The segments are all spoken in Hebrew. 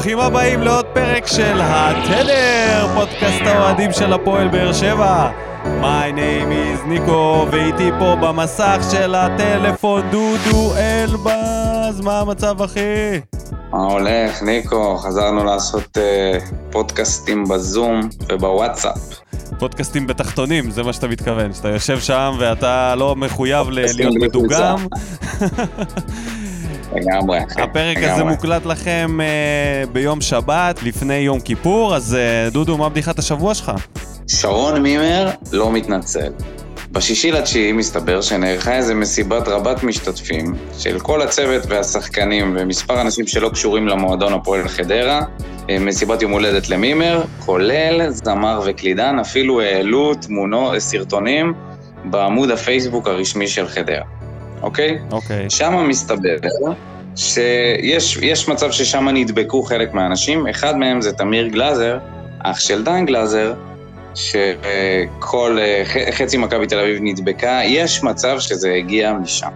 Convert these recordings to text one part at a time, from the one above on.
ברוכים הבאים לעוד פרק של התדר, פודקאסט האוהדים של הפועל באר שבע. My name is ניקו, ואיתי פה במסך של הטלפון דודו אלבז, מה המצב אחי? מה הולך, ניקו? חזרנו לעשות uh, פודקאסטים בזום ובוואטסאפ. פודקאסטים בתחתונים, זה מה שאתה מתכוון, שאתה יושב שם ואתה לא מחויב להיות מדוגם. לגמרי, הפרק הזה מוקלט לכם uh, ביום שבת, לפני יום כיפור, אז uh, דודו, מה בדיחת השבוע שלך? שרון מימר לא מתנצל. בשישי לתשיעי מסתבר שנערכה איזה מסיבת רבת משתתפים של כל הצוות והשחקנים ומספר אנשים שלא קשורים למועדון הפועל חדרה, אה, מסיבת יום הולדת למימר, כולל זמר וקלידן, אפילו העלו תמונות, סרטונים בעמוד הפייסבוק הרשמי של חדרה. אוקיי? אוקיי. שם מסתבר שיש מצב ששם נדבקו חלק מהאנשים, אחד מהם זה תמיר גלאזר, אח של דן גלאזר, שכל, חצי מכבי תל אביב נדבקה, יש מצב שזה הגיע משם.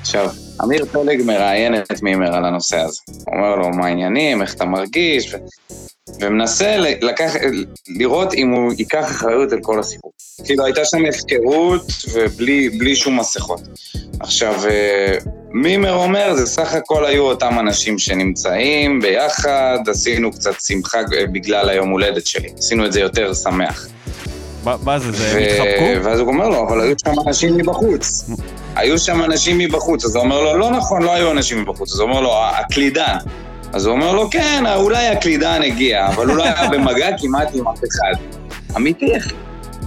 עכשיו, אמיר פלג מראיין את מימר על הנושא הזה. הוא אומר לו, מה העניינים, איך אתה מרגיש. ומנסה לקח, לראות אם הוא ייקח אחריות על כל הסיפור. כאילו, הייתה שם הפקרות ובלי שום מסכות. עכשיו, אה, מימר אומר, זה סך הכל היו אותם אנשים שנמצאים ביחד, עשינו קצת שמחה אה, בגלל היום הולדת שלי, עשינו את זה יותר שמח. מה זה, זה הם התחבקו? ואז הוא אומר לו, אבל היו שם אנשים מבחוץ. היו שם אנשים מבחוץ, אז הוא אומר לו, לא נכון, לא היו אנשים מבחוץ. אז הוא אומר לו, הקלידן. אז הוא אומר לו, כן, אולי הקלידן הגיע, אבל הוא לא היה במגע כמעט עם אף אחד. אמיתי, אחי.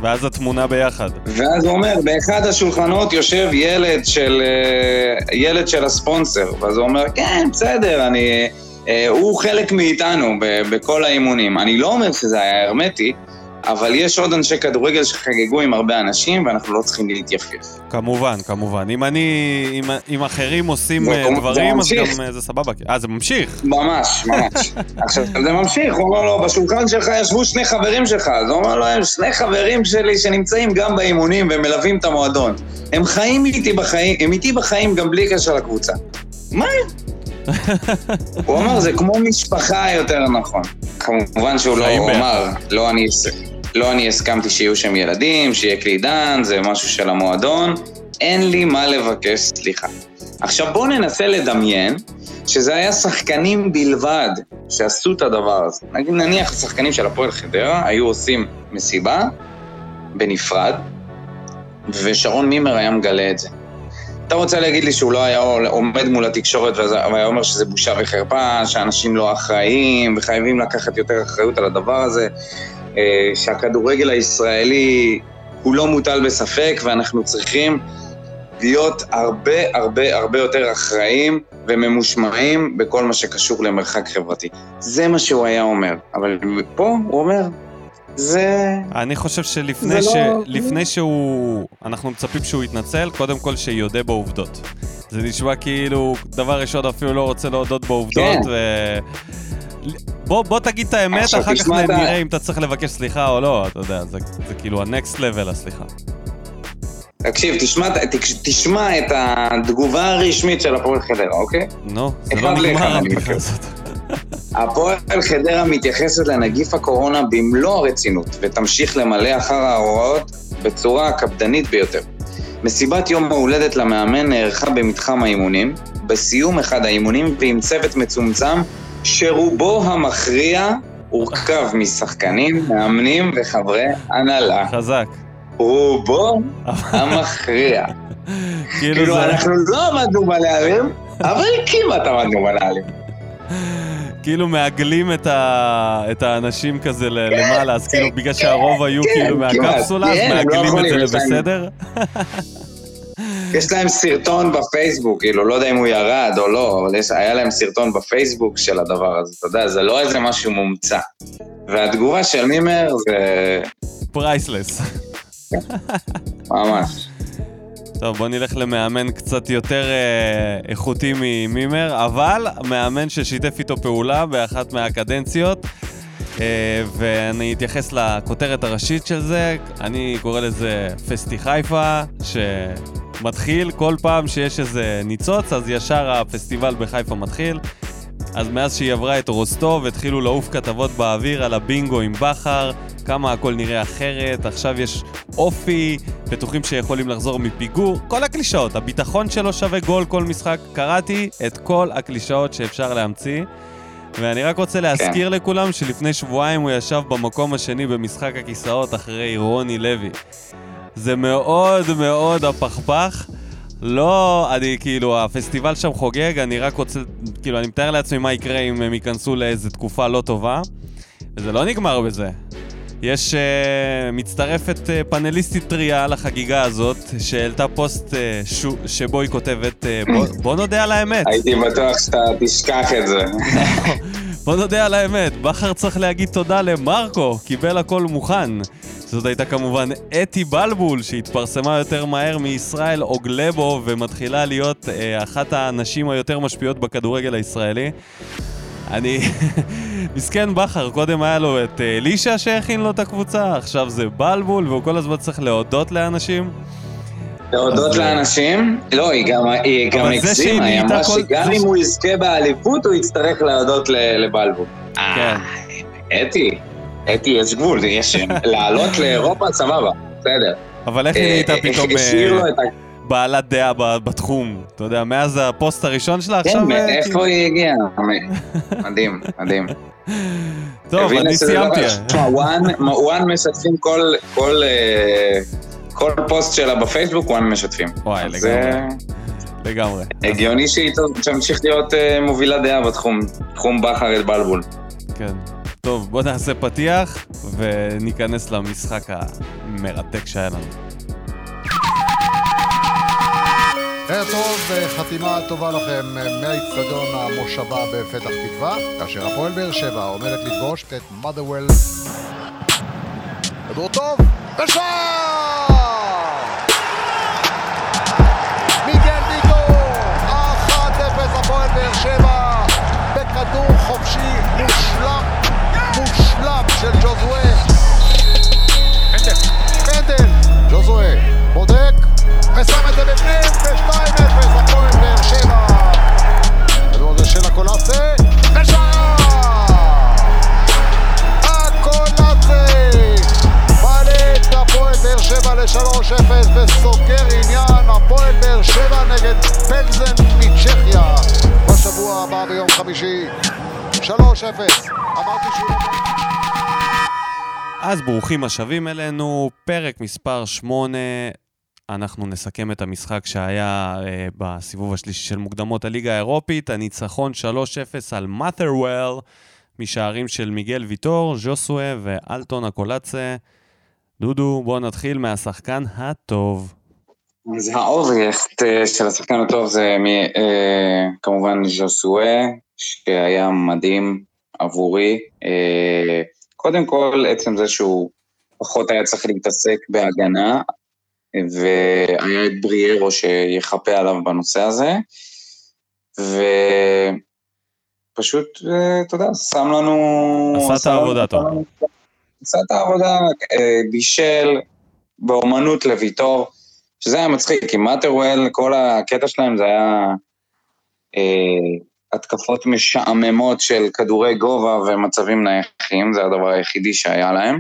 ואז התמונה ביחד. ואז הוא אומר, באחד השולחנות יושב ילד של, אה, ילד של הספונסר, ואז הוא אומר, כן, בסדר, אני... אה, הוא חלק מאיתנו בכל האימונים. אני לא אומר שזה היה הרמטי, אבל יש עוד אנשי כדורגל שחגגו עם הרבה אנשים, ואנחנו לא צריכים להתייפף. כמובן, כמובן. אם אני, אם, אם אחרים עושים אה, דברים, אז גם אה, זה סבבה. אה, זה ממשיך. ממש, ממש. עכשיו, זה ממשיך, הוא אומר לו, בשולחן שלך ישבו שני חברים שלך. אז הוא אומר לו, הם שני חברים שלי שנמצאים גם באימונים ומלווים את המועדון. הם חיים איתי בחיים, הם איתי בחיים גם בלי קשר לקבוצה. מה? הוא אמר, זה כמו משפחה יותר נכון. כמובן שהוא לא אמר, לא אני... לא אני הסכמתי שיהיו שם ילדים, שיהיה קלידן, זה משהו של המועדון, אין לי מה לבקש סליחה. עכשיו בואו ננסה לדמיין שזה היה שחקנים בלבד שעשו את הדבר הזה. נניח השחקנים של הפועל חדרה היו עושים מסיבה בנפרד, ושרון מימר היה מגלה את זה. אתה רוצה להגיד לי שהוא לא היה עומד מול התקשורת והיה אומר שזה בושה וחרפה, שאנשים לא אחראים וחייבים לקחת יותר אחריות על הדבר הזה, שהכדורגל הישראלי הוא לא מוטל בספק ואנחנו צריכים להיות הרבה הרבה הרבה יותר אחראים וממושמעים בכל מה שקשור למרחק חברתי. זה מה שהוא היה אומר, אבל פה הוא אומר, זה... אני חושב שלפני ש... לא... לפני שהוא... אנחנו מצפים שהוא יתנצל, קודם כל שיודה בעובדות. זה נשמע כאילו, דבר ראשון אפילו לא רוצה להודות בעובדות, כן. ו... בוא, בוא תגיד את האמת, אחר כך נראה אם אתה צריך לבקש סליחה או לא, אתה יודע, זה, זה כאילו ה-next level הסליחה. תקשיב, תשמע, תשמע את התגובה הרשמית של הפועל חדרה, אוקיי? נו, זה לא נגמר הבדיחה הזאת. הפועל חדרה מתייחסת לנגיף הקורונה במלוא הרצינות, ותמשיך למלא אחר ההוראות בצורה הקפדנית ביותר. מסיבת יום ההולדת למאמן נערכה במתחם האימונים, בסיום אחד האימונים ועם צוות מצומצם שרובו המכריע הורכב משחקנים, מאמנים וחברי הנהלה. חזק. רובו המכריע. כאילו, כאילו אנחנו לא עמדנו בנהלים, אבל כמעט עמדנו בנהלים. כאילו מעגלים את, ה... את האנשים כזה למעלה, אז כאילו בגלל שהרוב היו כן, כאילו מהקפסולה, אז כן, לא מעגלים את זה לבסדר? יש להם סרטון בפייסבוק, כאילו, לא יודע אם הוא ירד או לא, אבל יש, היה להם סרטון בפייסבוק של הדבר הזה, אתה יודע, זה לא איזה משהו מומצא. והתגובה של מימר זה... Priceless. ממש. טוב, בוא נלך למאמן קצת יותר אה, איכותי ממימר, אבל מאמן ששיתף איתו פעולה באחת מהקדנציות, אה, ואני אתייחס לכותרת הראשית של זה, אני קורא לזה פסטי חיפה, ש... מתחיל, כל פעם שיש איזה ניצוץ, אז ישר הפסטיבל בחיפה מתחיל. אז מאז שהיא עברה את רוסטוב, התחילו לעוף כתבות באוויר על הבינגו עם בכר, כמה הכל נראה אחרת, עכשיו יש אופי, בטוחים שיכולים לחזור מפיגור, כל הקלישאות, הביטחון שלו שווה גול כל משחק, קראתי את כל הקלישאות שאפשר להמציא. ואני רק רוצה להזכיר כן. לכולם שלפני שבועיים הוא ישב במקום השני במשחק הכיסאות אחרי רוני לוי. זה מאוד מאוד הפכפך. לא, אני כאילו, הפסטיבל שם חוגג, אני רק רוצה, כאילו, אני מתאר לעצמי מה יקרה אם הם ייכנסו לאיזו תקופה לא טובה, וזה לא נגמר בזה. יש uh, מצטרפת uh, פאנליסטית טריה לחגיגה הזאת, שהעלתה פוסט uh, ש... שבו היא כותבת, uh, בוא, בוא נודה על האמת. הייתי בטוח שאתה תשכח את זה. בוא נודה על האמת, בכר צריך להגיד תודה למרקו, קיבל הכל מוכן. זאת הייתה כמובן אתי בלבול, שהתפרסמה יותר מהר מישראל אוגלבו ומתחילה להיות אה, אחת הנשים היותר משפיעות בכדורגל הישראלי. אני... מסכן בכר, קודם היה לו את אה, אלישע שהכין לו את הקבוצה, עכשיו זה בלבול, והוא כל הזמן צריך להודות לאנשים. להודות אה, לאנשים? לא, היא גם, היא גם הגזימה, היא אמרה שגם אם הוא יזכה באליפות, הוא יצטרך להודות לבלבול. כן. אה, אתי, אתי, יש גבול, יש לעלות לאירופה, סבבה, בסדר. אבל איך היא נהייתה פתאום... השאיר לו את ה... בעלת דעה בתחום, אתה יודע, מאז הפוסט הראשון שלה, עכשיו... כן, מאיפה כאילו- היא הגיעה? מדהים, מדהים. טוב, אני סיימתי. וואן משתפים אה, כל פוסט שלה בפייסבוק, one משתפים. וואי, לגמרי. לגמרי. הגיוני שהיא תמשיך להיות אה, מובילה דעה בתחום, תחום בכר אל בלבול. כן. טוב, בוא נעשה פתיח וניכנס למשחק המרתק שהיה לנו. ערב טוב וחתימה טובה לכם מהאיצטדיון המושבה בפתח תקווה, כאשר הפועל באר שבע עומדת לפגוש את motherwell. כדור טוב, ושער! ג'וזווה, בודק, ושם את זה בפנים, ו-2-0, הפועל באר שבע. הכדור הזה של הקולאסה, ושער! הקולאסה! מעלה הפועל באר שבע ל-3-0 וסוגר עניין הפועל באר שבע נגד פלזן מצ'כיה בשבוע הבא ביום חמישי 3-0 אמרתי שהוא... אז ברוכים השבים אלינו, פרק מספר 8 אנחנו נסכם את המשחק שהיה uh, בסיבוב השלישי של מוקדמות הליגה האירופית, הניצחון 3-0 על מאת'רוול, משערים של מיגל ויטור, ז'וסווה ואלטון הקולאצה. דודו, בואו נתחיל מהשחקן הטוב. אז האובייכט אה, של השחקן הטוב זה מ, uh, כמובן ז'וסווה, שהיה מדהים עבורי. Uh, קודם כל, עצם זה שהוא פחות היה צריך להתעסק בהגנה, והיה את בריארו שיחפה עליו בנושא הזה, ופשוט, אתה יודע, שם לנו... עשה את העבודה טוב. עשה את העבודה, אה, בישל באומנות לוויטור, שזה היה מצחיק, כי מאטרוול, כל הקטע שלהם זה היה אה, התקפות משעממות של כדורי גובה ומצבים נייחים, זה הדבר היחידי שהיה להם,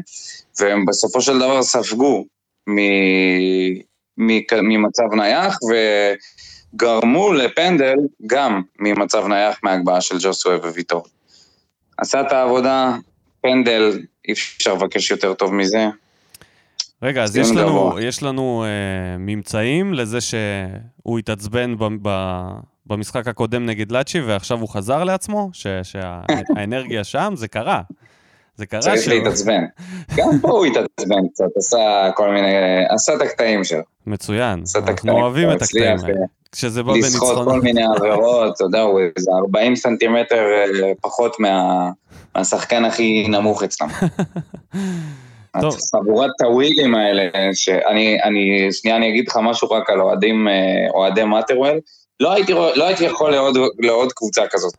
והם בסופו של דבר ספגו ממצב נייח, וגרמו לפנדל גם ממצב נייח מהגבהה של ג'וסווה וויטור. עשה את העבודה, פנדל, אי אפשר לבקש יותר טוב מזה. רגע, אז יש לנו, יש לנו uh, ממצאים לזה שהוא התעצבן ב, ב, במשחק הקודם נגד לאצ'י ועכשיו הוא חזר לעצמו? שהאנרגיה שם? זה קרה. זה קרה צריך שלו. להתעצבן. גם פה הוא התעצבן קצת, עשה כל מיני, עשה את הקטעים שלו. מצוין, אנחנו אוהבים את הקטעים האלה. כשזה בא בניצחון. לסחוט כל מיני עבירות, אתה יודע, הוא איזה 40 סנטימטר אה, פחות מהשחקן הכי נמוך אצלם. טוב. חבורת הווילים האלה, שאני, אני, שנייה אני אגיד לך משהו רק על אוהדים, אה, אוהדי מאטרוול, לא הייתי, לא הייתי יכול לעוד, לעוד קבוצה כזאת.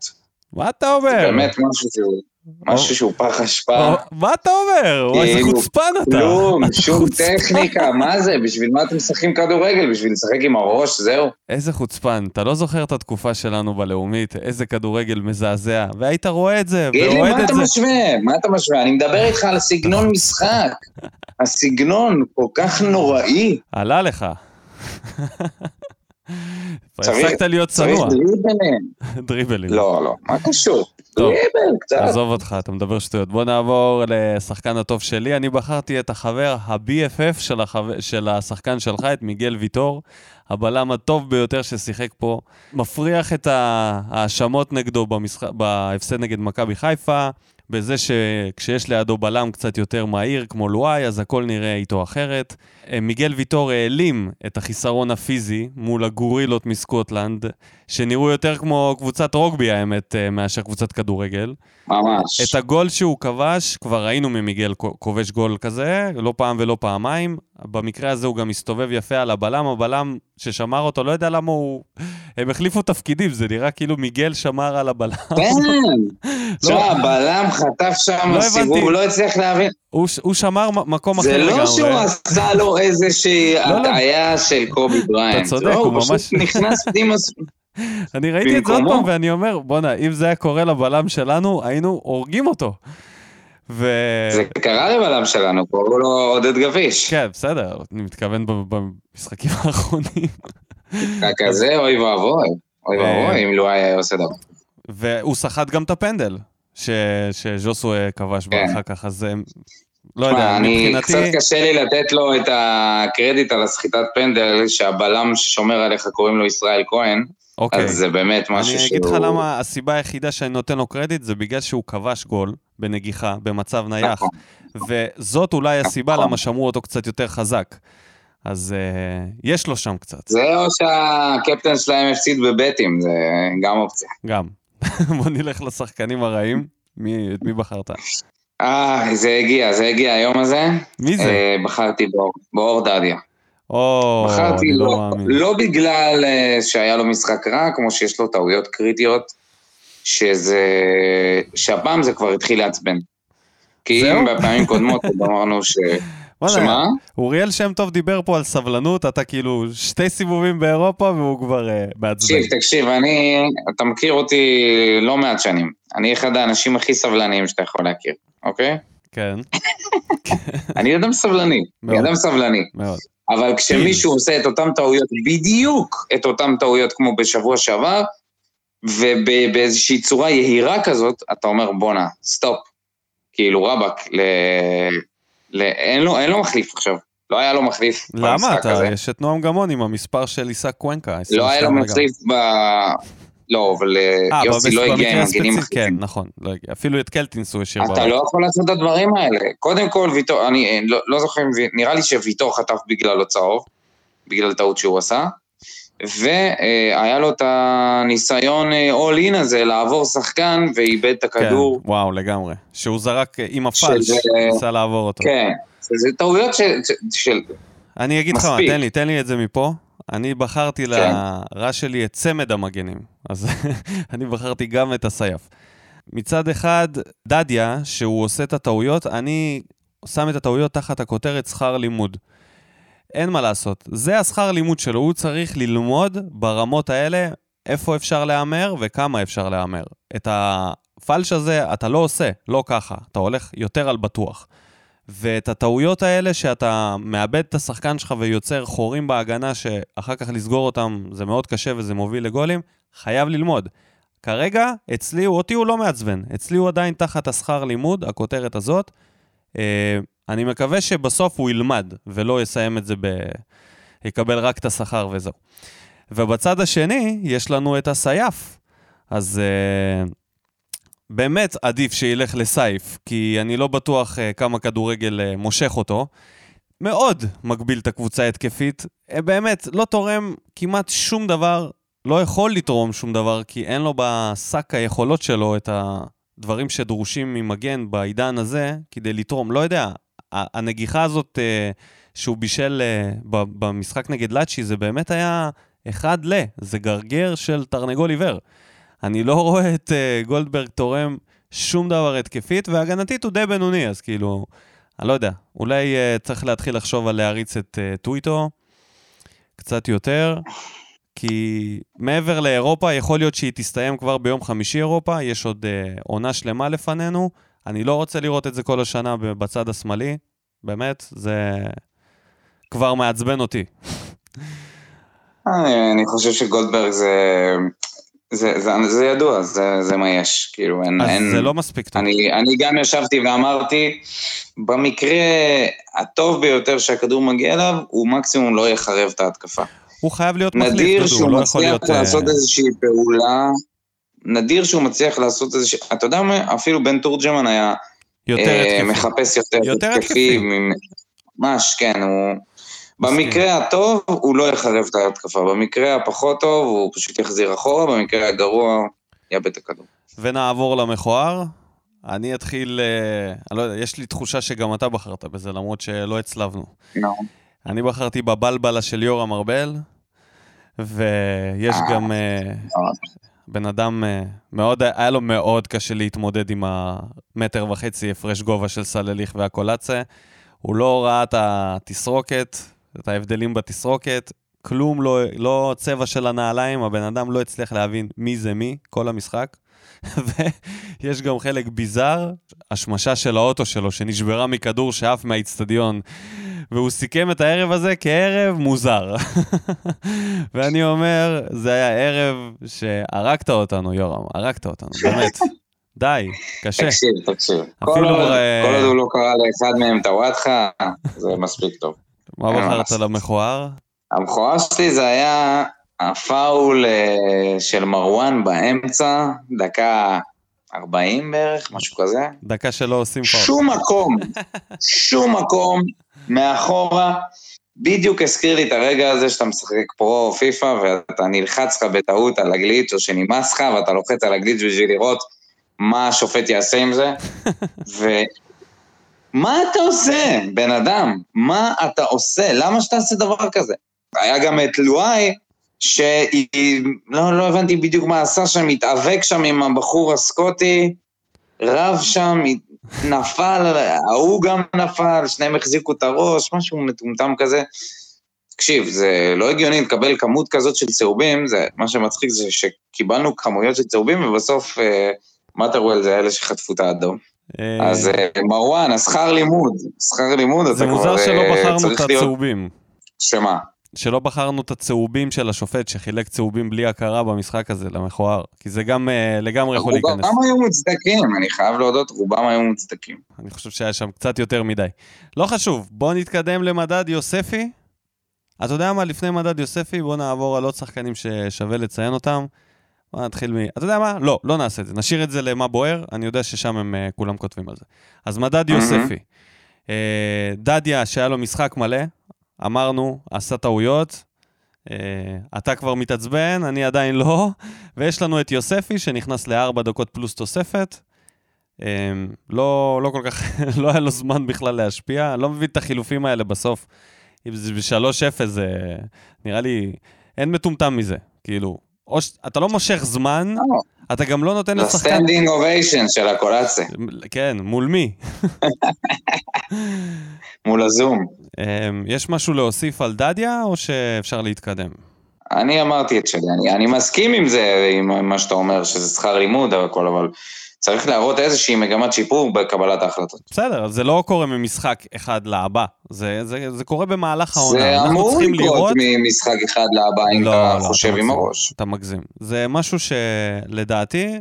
מה אתה אומר? באמת משהו שהוא... משהו שהוא פח אשפה. מה אתה אומר? וואי, איזה כאילו, חוצפן אתה. כלום, שום. טכניקה, מה זה? בשביל מה אתם משחקים כדורגל? בשביל לשחק עם הראש, זהו. איזה חוצפן. אתה לא זוכר את התקופה שלנו בלאומית, איזה כדורגל מזעזע, והיית רואה את זה, תגיד לי, ואוהד מה את אתה זה. משווה? מה אתה משווה? אני מדבר איתך על סגנון משחק. הסגנון כל כך נוראי. עלה לך. צריך- הפסקת להיות צריך צנוע. דריבלים. דריבלים. לא, לא, מה קשור? דריבל, קצת. עזוב אותך, אתה מדבר שטויות. בוא נעבור לשחקן הטוב שלי. אני בחרתי את החבר ה-BFF של, החבר, של השחקן שלך, את מיגל ויטור, הבלם הטוב ביותר ששיחק פה. מפריח את ההאשמות נגדו במשח... בהפסד נגד מכבי חיפה, בזה שכשיש לידו בלם קצת יותר מהיר, כמו לואי, אז הכל נראה איתו אחרת. אה, מיגל ויטור העלים את החיסרון הפיזי מול הגורילות מסקוטלנד, שנראו יותר כמו קבוצת רוגבי, האמת, אה, מאשר קבוצת כדורגל. ממש. את הגול שהוא כבש, כבר ראינו ממיגל כובש גול כזה, לא פעם ולא פעמיים. במקרה הזה הוא גם הסתובב יפה על הבלם, הבלם ששמר אותו, לא יודע למה הוא... הם החליפו תפקידים, זה נראה כאילו מיגל שמר על הבלם. כן. תשמע, הבלם חטף שם לא סיבוב. הוא לא הצליח להבין. הוא, הוא שמר מקום אחר זה לגמרי. לא שהוא עשה לו איזושהי לא, לא. הטעיה של קובי בריינט. צודק, לא, הוא פשוט ממש- נכנס פנימה. אני ראיתי את זה עוד. פעם, ואני אומר, בואנה, אם זה היה קורה לבלם שלנו, היינו הורגים אותו. ו... זה קרה לבלם שלנו, קראו לו עודד גביש. כן, בסדר, אני מתכוון במשחקים האחרונים. כזה, אוי ואבוי. אוי אה, ואבוי, אם לא היה עושה דבר. והוא סחט גם את הפנדל ש... שז'וסו כבש בה כן. אחר כך, אז אה, לא יודע, אני, מבחינתי... קצת קשה לי לתת לו את הקרדיט על הסחיטת פנדל, שהבלם ששומר עליך קוראים לו ישראל כהן, אוקיי, אז זה באמת משהו אני שהוא... אגיד לך למה הסיבה היחידה שאני נותן לו קרדיט זה בגלל שהוא כבש גול בנגיחה, במצב נייח, נכון. וזאת אולי הסיבה נכון. למה שמרו אותו קצת יותר חזק. אז uh, יש לו שם קצת, זה או שהקפטן שלהם הפסיד בבטים, זה גם אופציה. גם. בוא נלך לשחקנים הרעים. מי, את מי בחרת? אה, זה הגיע, זה הגיע היום הזה. מי זה? אה, בחרתי באור, באור דדיה. או, בחרתי אני לא לא. לא בגלל אה, שהיה לו משחק רע, כמו שיש לו טעויות קריטיות, שזה... שהפעם זה כבר התחיל לעצבן. כי? אם בפעמים קודמות אמרנו ש... שמה? אוריאל שם טוב דיבר פה על סבלנות, אתה כאילו שתי סיבובים באירופה והוא כבר uh, מעצבן. תקשיב, תקשיב, אני... אתה מכיר אותי לא מעט שנים. אני אחד האנשים הכי סבלניים שאתה יכול להכיר, אוקיי? כן, אני אדם סבלני, אני. אדם סבלני. מאוד. אבל כשמישהו עושה את אותן טעויות, בדיוק את אותן טעויות כמו בשבוע שעבר, ובאיזושהי צורה יהירה כזאת, אתה אומר בואנה, סטופ. כאילו רבאק, ל... ל... אין, לו, אין לו מחליף עכשיו. לא היה לו מחליף למה אתה? הזה. יש את נועם גמון עם המספר של עיסק קוונקה. לא היה לו 22 רגע. מחליף ב... לא, אבל אה, אה, יוסי במס- לא הגיע עם מגנים הספציפי, כן. נכון. לא הגיע. אפילו את קלטינס הוא השאיר אתה. לא יכול לעשות את הדברים האלה. קודם כל, ויטור, אני אה, לא, לא זוכר, אם וי- נראה לי שוויטור חטף בגללו צהוב, בגלל טעות שהוא עשה, והיה לו את הניסיון all in הזה לעבור שחקן ואיבד את הכדור. כן, וואו, לגמרי. שהוא זרק עם הפלש, ניסה לעבור אותו. כן, זה זה טעויות של... של... אני אגיד לך מה. תן לי, תן לי את זה מפה. אני בחרתי כן. לרע שלי את צמד המגנים. אז אני בחרתי גם את הסייף. מצד אחד, דדיה, שהוא עושה את הטעויות, אני שם את הטעויות תחת הכותרת שכר לימוד. אין מה לעשות. זה השכר לימוד שלו, הוא צריך ללמוד ברמות האלה איפה אפשר להמר וכמה אפשר להמר. את הפלש הזה אתה לא עושה, לא ככה. אתה הולך יותר על בטוח. ואת הטעויות האלה שאתה מאבד את השחקן שלך ויוצר חורים בהגנה שאחר כך לסגור אותם זה מאוד קשה וזה מוביל לגולים, חייב ללמוד. כרגע, אצלי, אותי הוא לא מעצבן. אצלי הוא עדיין תחת השכר לימוד, הכותרת הזאת. אה, אני מקווה שבסוף הוא ילמד ולא יסיים את זה ב... יקבל רק את השכר וזהו. ובצד השני, יש לנו את הסייף. אז uh, באמת עדיף שילך לסייף, כי אני לא בטוח uh, כמה כדורגל uh, מושך אותו. מאוד מגביל את הקבוצה ההתקפית. Uh, באמת, לא תורם כמעט שום דבר, לא יכול לתרום שום דבר, כי אין לו בשק היכולות שלו את הדברים שדרושים ממגן בעידן הזה כדי לתרום. לא יודע, הנגיחה הזאת שהוא בישל במשחק נגד לאצ'י, זה באמת היה אחד ל, זה גרגר של תרנגול עיוור. אני לא רואה את uh, גולדברג תורם שום דבר התקפית, והגנתית הוא די בינוני, אז כאילו, אני לא יודע, אולי uh, צריך להתחיל לחשוב על להריץ את uh, טוויטו קצת יותר, כי מעבר לאירופה, יכול להיות שהיא תסתיים כבר ביום חמישי אירופה, יש עוד uh, עונה שלמה לפנינו, אני לא רוצה לראות את זה כל השנה בצד השמאלי, באמת, זה כבר מעצבן אותי. אני חושב שגולדברג זה... זה, זה, זה ידוע, זה, זה מה יש, כאילו אין... אז אין, זה לא מספיק טוב. אני, אני גם ישבתי ואמרתי, במקרה הטוב ביותר שהכדור מגיע אליו, הוא מקסימום לא יחרב את ההתקפה. הוא חייב להיות מחליף, דודו, הוא לא יכול להיות... נדיר שהוא מצליח לעשות איזושהי פעולה, נדיר שהוא מצליח לעשות איזושהי... אתה יודע מה? אפילו בן תורג'מן היה... יותר אה, התקפי. מחפש יותר, יותר התקפי. ממש, כן, הוא... במקרה הטוב הוא לא יחרב את ההתקפה, במקרה הפחות טוב הוא פשוט יחזיר אחורה, במקרה הגרוע יאבד את הכדור. ונעבור למכוער. אני אתחיל, אה, אני לא יודע, יש לי תחושה שגם אתה בחרת בזה, למרות שלא הצלבנו. לא. אני בחרתי בבלבלה של יורם ארבל, ויש אה, גם אה, בן אדם מאוד, היה לו מאוד קשה להתמודד עם המטר וחצי הפרש גובה של סלליך והקולצה. הוא לא ראה את התסרוקת, את ההבדלים בתסרוקת, כלום לא, לא צבע של הנעליים, הבן אדם לא הצליח להבין מי זה מי, כל המשחק. ויש גם חלק ביזאר, השמשה של האוטו שלו שנשברה מכדור שעף מהאיצטדיון, והוא סיכם את הערב הזה כערב מוזר. ואני אומר, זה היה ערב שהרגת אותנו, יורם, הרגת אותנו, באמת. די, קשה. תקשיב, תקשיב. כל עוד הוא לא קרא לאחד מהם טוואטחה, זה מספיק טוב. מה בחרת למכוער? המכוער שלי זה היה הפאול אה, של מרואן באמצע, דקה 40 בערך, משהו כזה. דקה שלא עושים פאול. שום מקום, שום מקום מאחורה. בדיוק הזכיר לי את הרגע הזה שאתה משחק פרו פיפא ואתה נלחץ לך בטעות על הגליץ' או שנמאס לך ואתה לוחץ על הגליץ' בשביל לראות מה השופט יעשה עם זה. ו... מה אתה עושה, בן אדם? מה אתה עושה? למה שאתה עושה דבר כזה? היה גם את לואי, שהיא, לא, לא הבנתי בדיוק מה עשה שם, התאבק שם עם הבחור הסקוטי, רב שם, נפל, ההוא גם נפל, שניהם החזיקו את הראש, משהו מטומטם כזה. תקשיב, זה לא הגיוני לקבל כמות כזאת של צהובים, זה, מה שמצחיק זה שקיבלנו כמויות של צהובים, ובסוף אה, מטרוול זה אלה שחטפו את האדום. אה, אז אה, מרואן, השכר לימוד, שכר לימוד, אתה כבר זה מוזר שלא אה, בחרנו את הצהובים. שמה? שלא בחרנו את הצהובים של השופט שחילק צהובים בלי הכרה במשחק הזה למכוער, כי זה גם לגמרי יכול להיכנס. רובם היו מוצדקים, אני חייב להודות, רובם היו מוצדקים. אני חושב שהיה שם קצת יותר מדי. לא חשוב, בוא נתקדם למדד יוספי. אתה יודע מה, לפני מדד יוספי, בוא נעבור על עוד שחקנים ששווה לציין אותם. בוא נתחיל מ... אתה יודע מה? לא, לא נעשה את זה. נשאיר את זה למה בוער, אני יודע ששם הם uh, כולם כותבים על זה. אז מדד יוספי. Uh, דדיה, שהיה לו משחק מלא, אמרנו, עשה טעויות, אה, אתה כבר מתעצבן, אני עדיין לא, ויש לנו את יוספי, שנכנס לארבע דקות פלוס תוספת. אמ, לא, לא כל כך, לא היה לו זמן בכלל להשפיע, אני לא מבין את החילופים האלה בסוף. אם זה ב-3-0, זה נראה לי, אין מטומטם מזה. כאילו, או שאתה לא מושך זמן, לא. אתה גם לא נותן לשחקן... זה סטנדינג אוביישן של הקולציה. כן, מול מי? מול הזום. אמ, יש משהו להוסיף על דדיה, או שאפשר להתקדם? אני אמרתי את שלי, אני, אני מסכים עם זה, עם מה שאתה אומר, שזה שכר לימוד והכל, אבל צריך להראות איזושהי מגמת שיפור בקבלת ההחלטות. בסדר, זה לא קורה ממשחק אחד להבא, זה, זה, זה קורה במהלך העונה. זה אמור לקרות ממשחק אחד להבא, אם לא, אתה לא, חושב אתה עם הראש. אתה מגזים. זה משהו שלדעתי,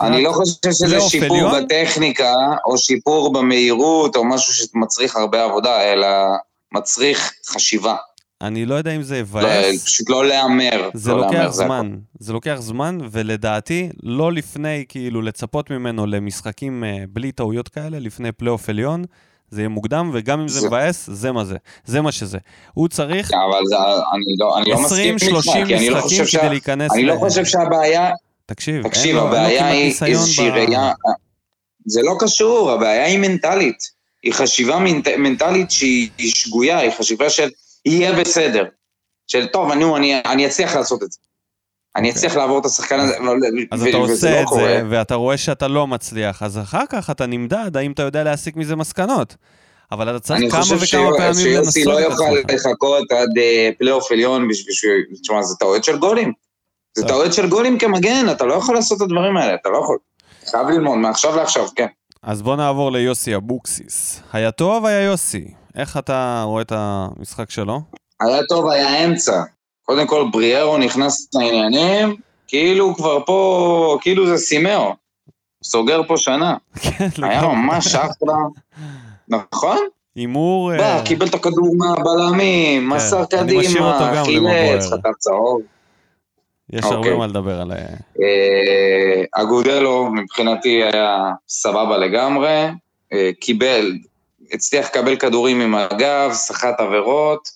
אני לא חושב שזה שיפור עליון? בטכניקה, או שיפור במהירות, או משהו שמצריך הרבה עבודה, אלא מצריך חשיבה. אני לא יודע אם זה יבאס. לא, פשוט לא להמר. זה לא לוקח להמר, זמן. זה, זה לוקח זמן, ולדעתי, לא לפני, כאילו, לצפות ממנו למשחקים uh, בלי טעויות כאלה, לפני פלייאוף עליון, זה יהיה מוקדם, וגם אם זה מבאס, זה מה זה. זה מה שזה. הוא צריך... אבל זה, אני לא, אני לא מסכים איתך, 20-30 משחקים לא כדי שה... להיכנס... אני ל... לא חושב שהבעיה... תקשיב, תקשיב, אין הבעיה לו, היא איזושהי ב... ראייה... זה לא קשור, הבעיה היא מנטלית. היא חשיבה מנט... מנטלית שהיא שגויה, היא חשיבה של... יהיה בסדר. של טוב, נו, אני, אני אצליח לעשות את זה. אני אוקיי. אצליח לעבור את השחקן הזה, אז ו- אתה עושה לא את קורה. זה, ואתה רואה שאתה לא מצליח, אז אחר כך אתה נמדד האם אתה יודע להסיק מזה מסקנות. אבל אתה אני צריך כמה חושב וכמה שיו- פעמים שיוסי לנסות לא את יוכל עצמך. לחכות עד אה, פלייאוף עליון בשביל שהוא... תשמע, זה טעויות של גולים. זה. טעויות של גולים כמגן, אתה לא יכול לעשות את הדברים האלה, אתה לא יכול. חייב ללמוד מעכשיו לעכשיו, כן. אז בוא נעבור ליוסי אבוקסיס. היה טוב, היה יוסי. איך אתה רואה את המשחק שלו? היה טוב, היה אמצע. קודם כל, בריארו נכנס לעניינים, כאילו הוא כבר פה, כאילו זה סימאו. סוגר פה שנה. כן, היה. ממש אחלה. נכון? הימור... בא, אה, קיבל את הכדור מהבלמים, מסר כן, אותו קדימה, חילץ. חטף צהוב. יש הרבה אוקיי. מה לדבר על... אה, אה, אגודלו מבחינתי היה סבבה לגמרי, קיבל, הצליח לקבל כדורים עם הגב, סחט עבירות,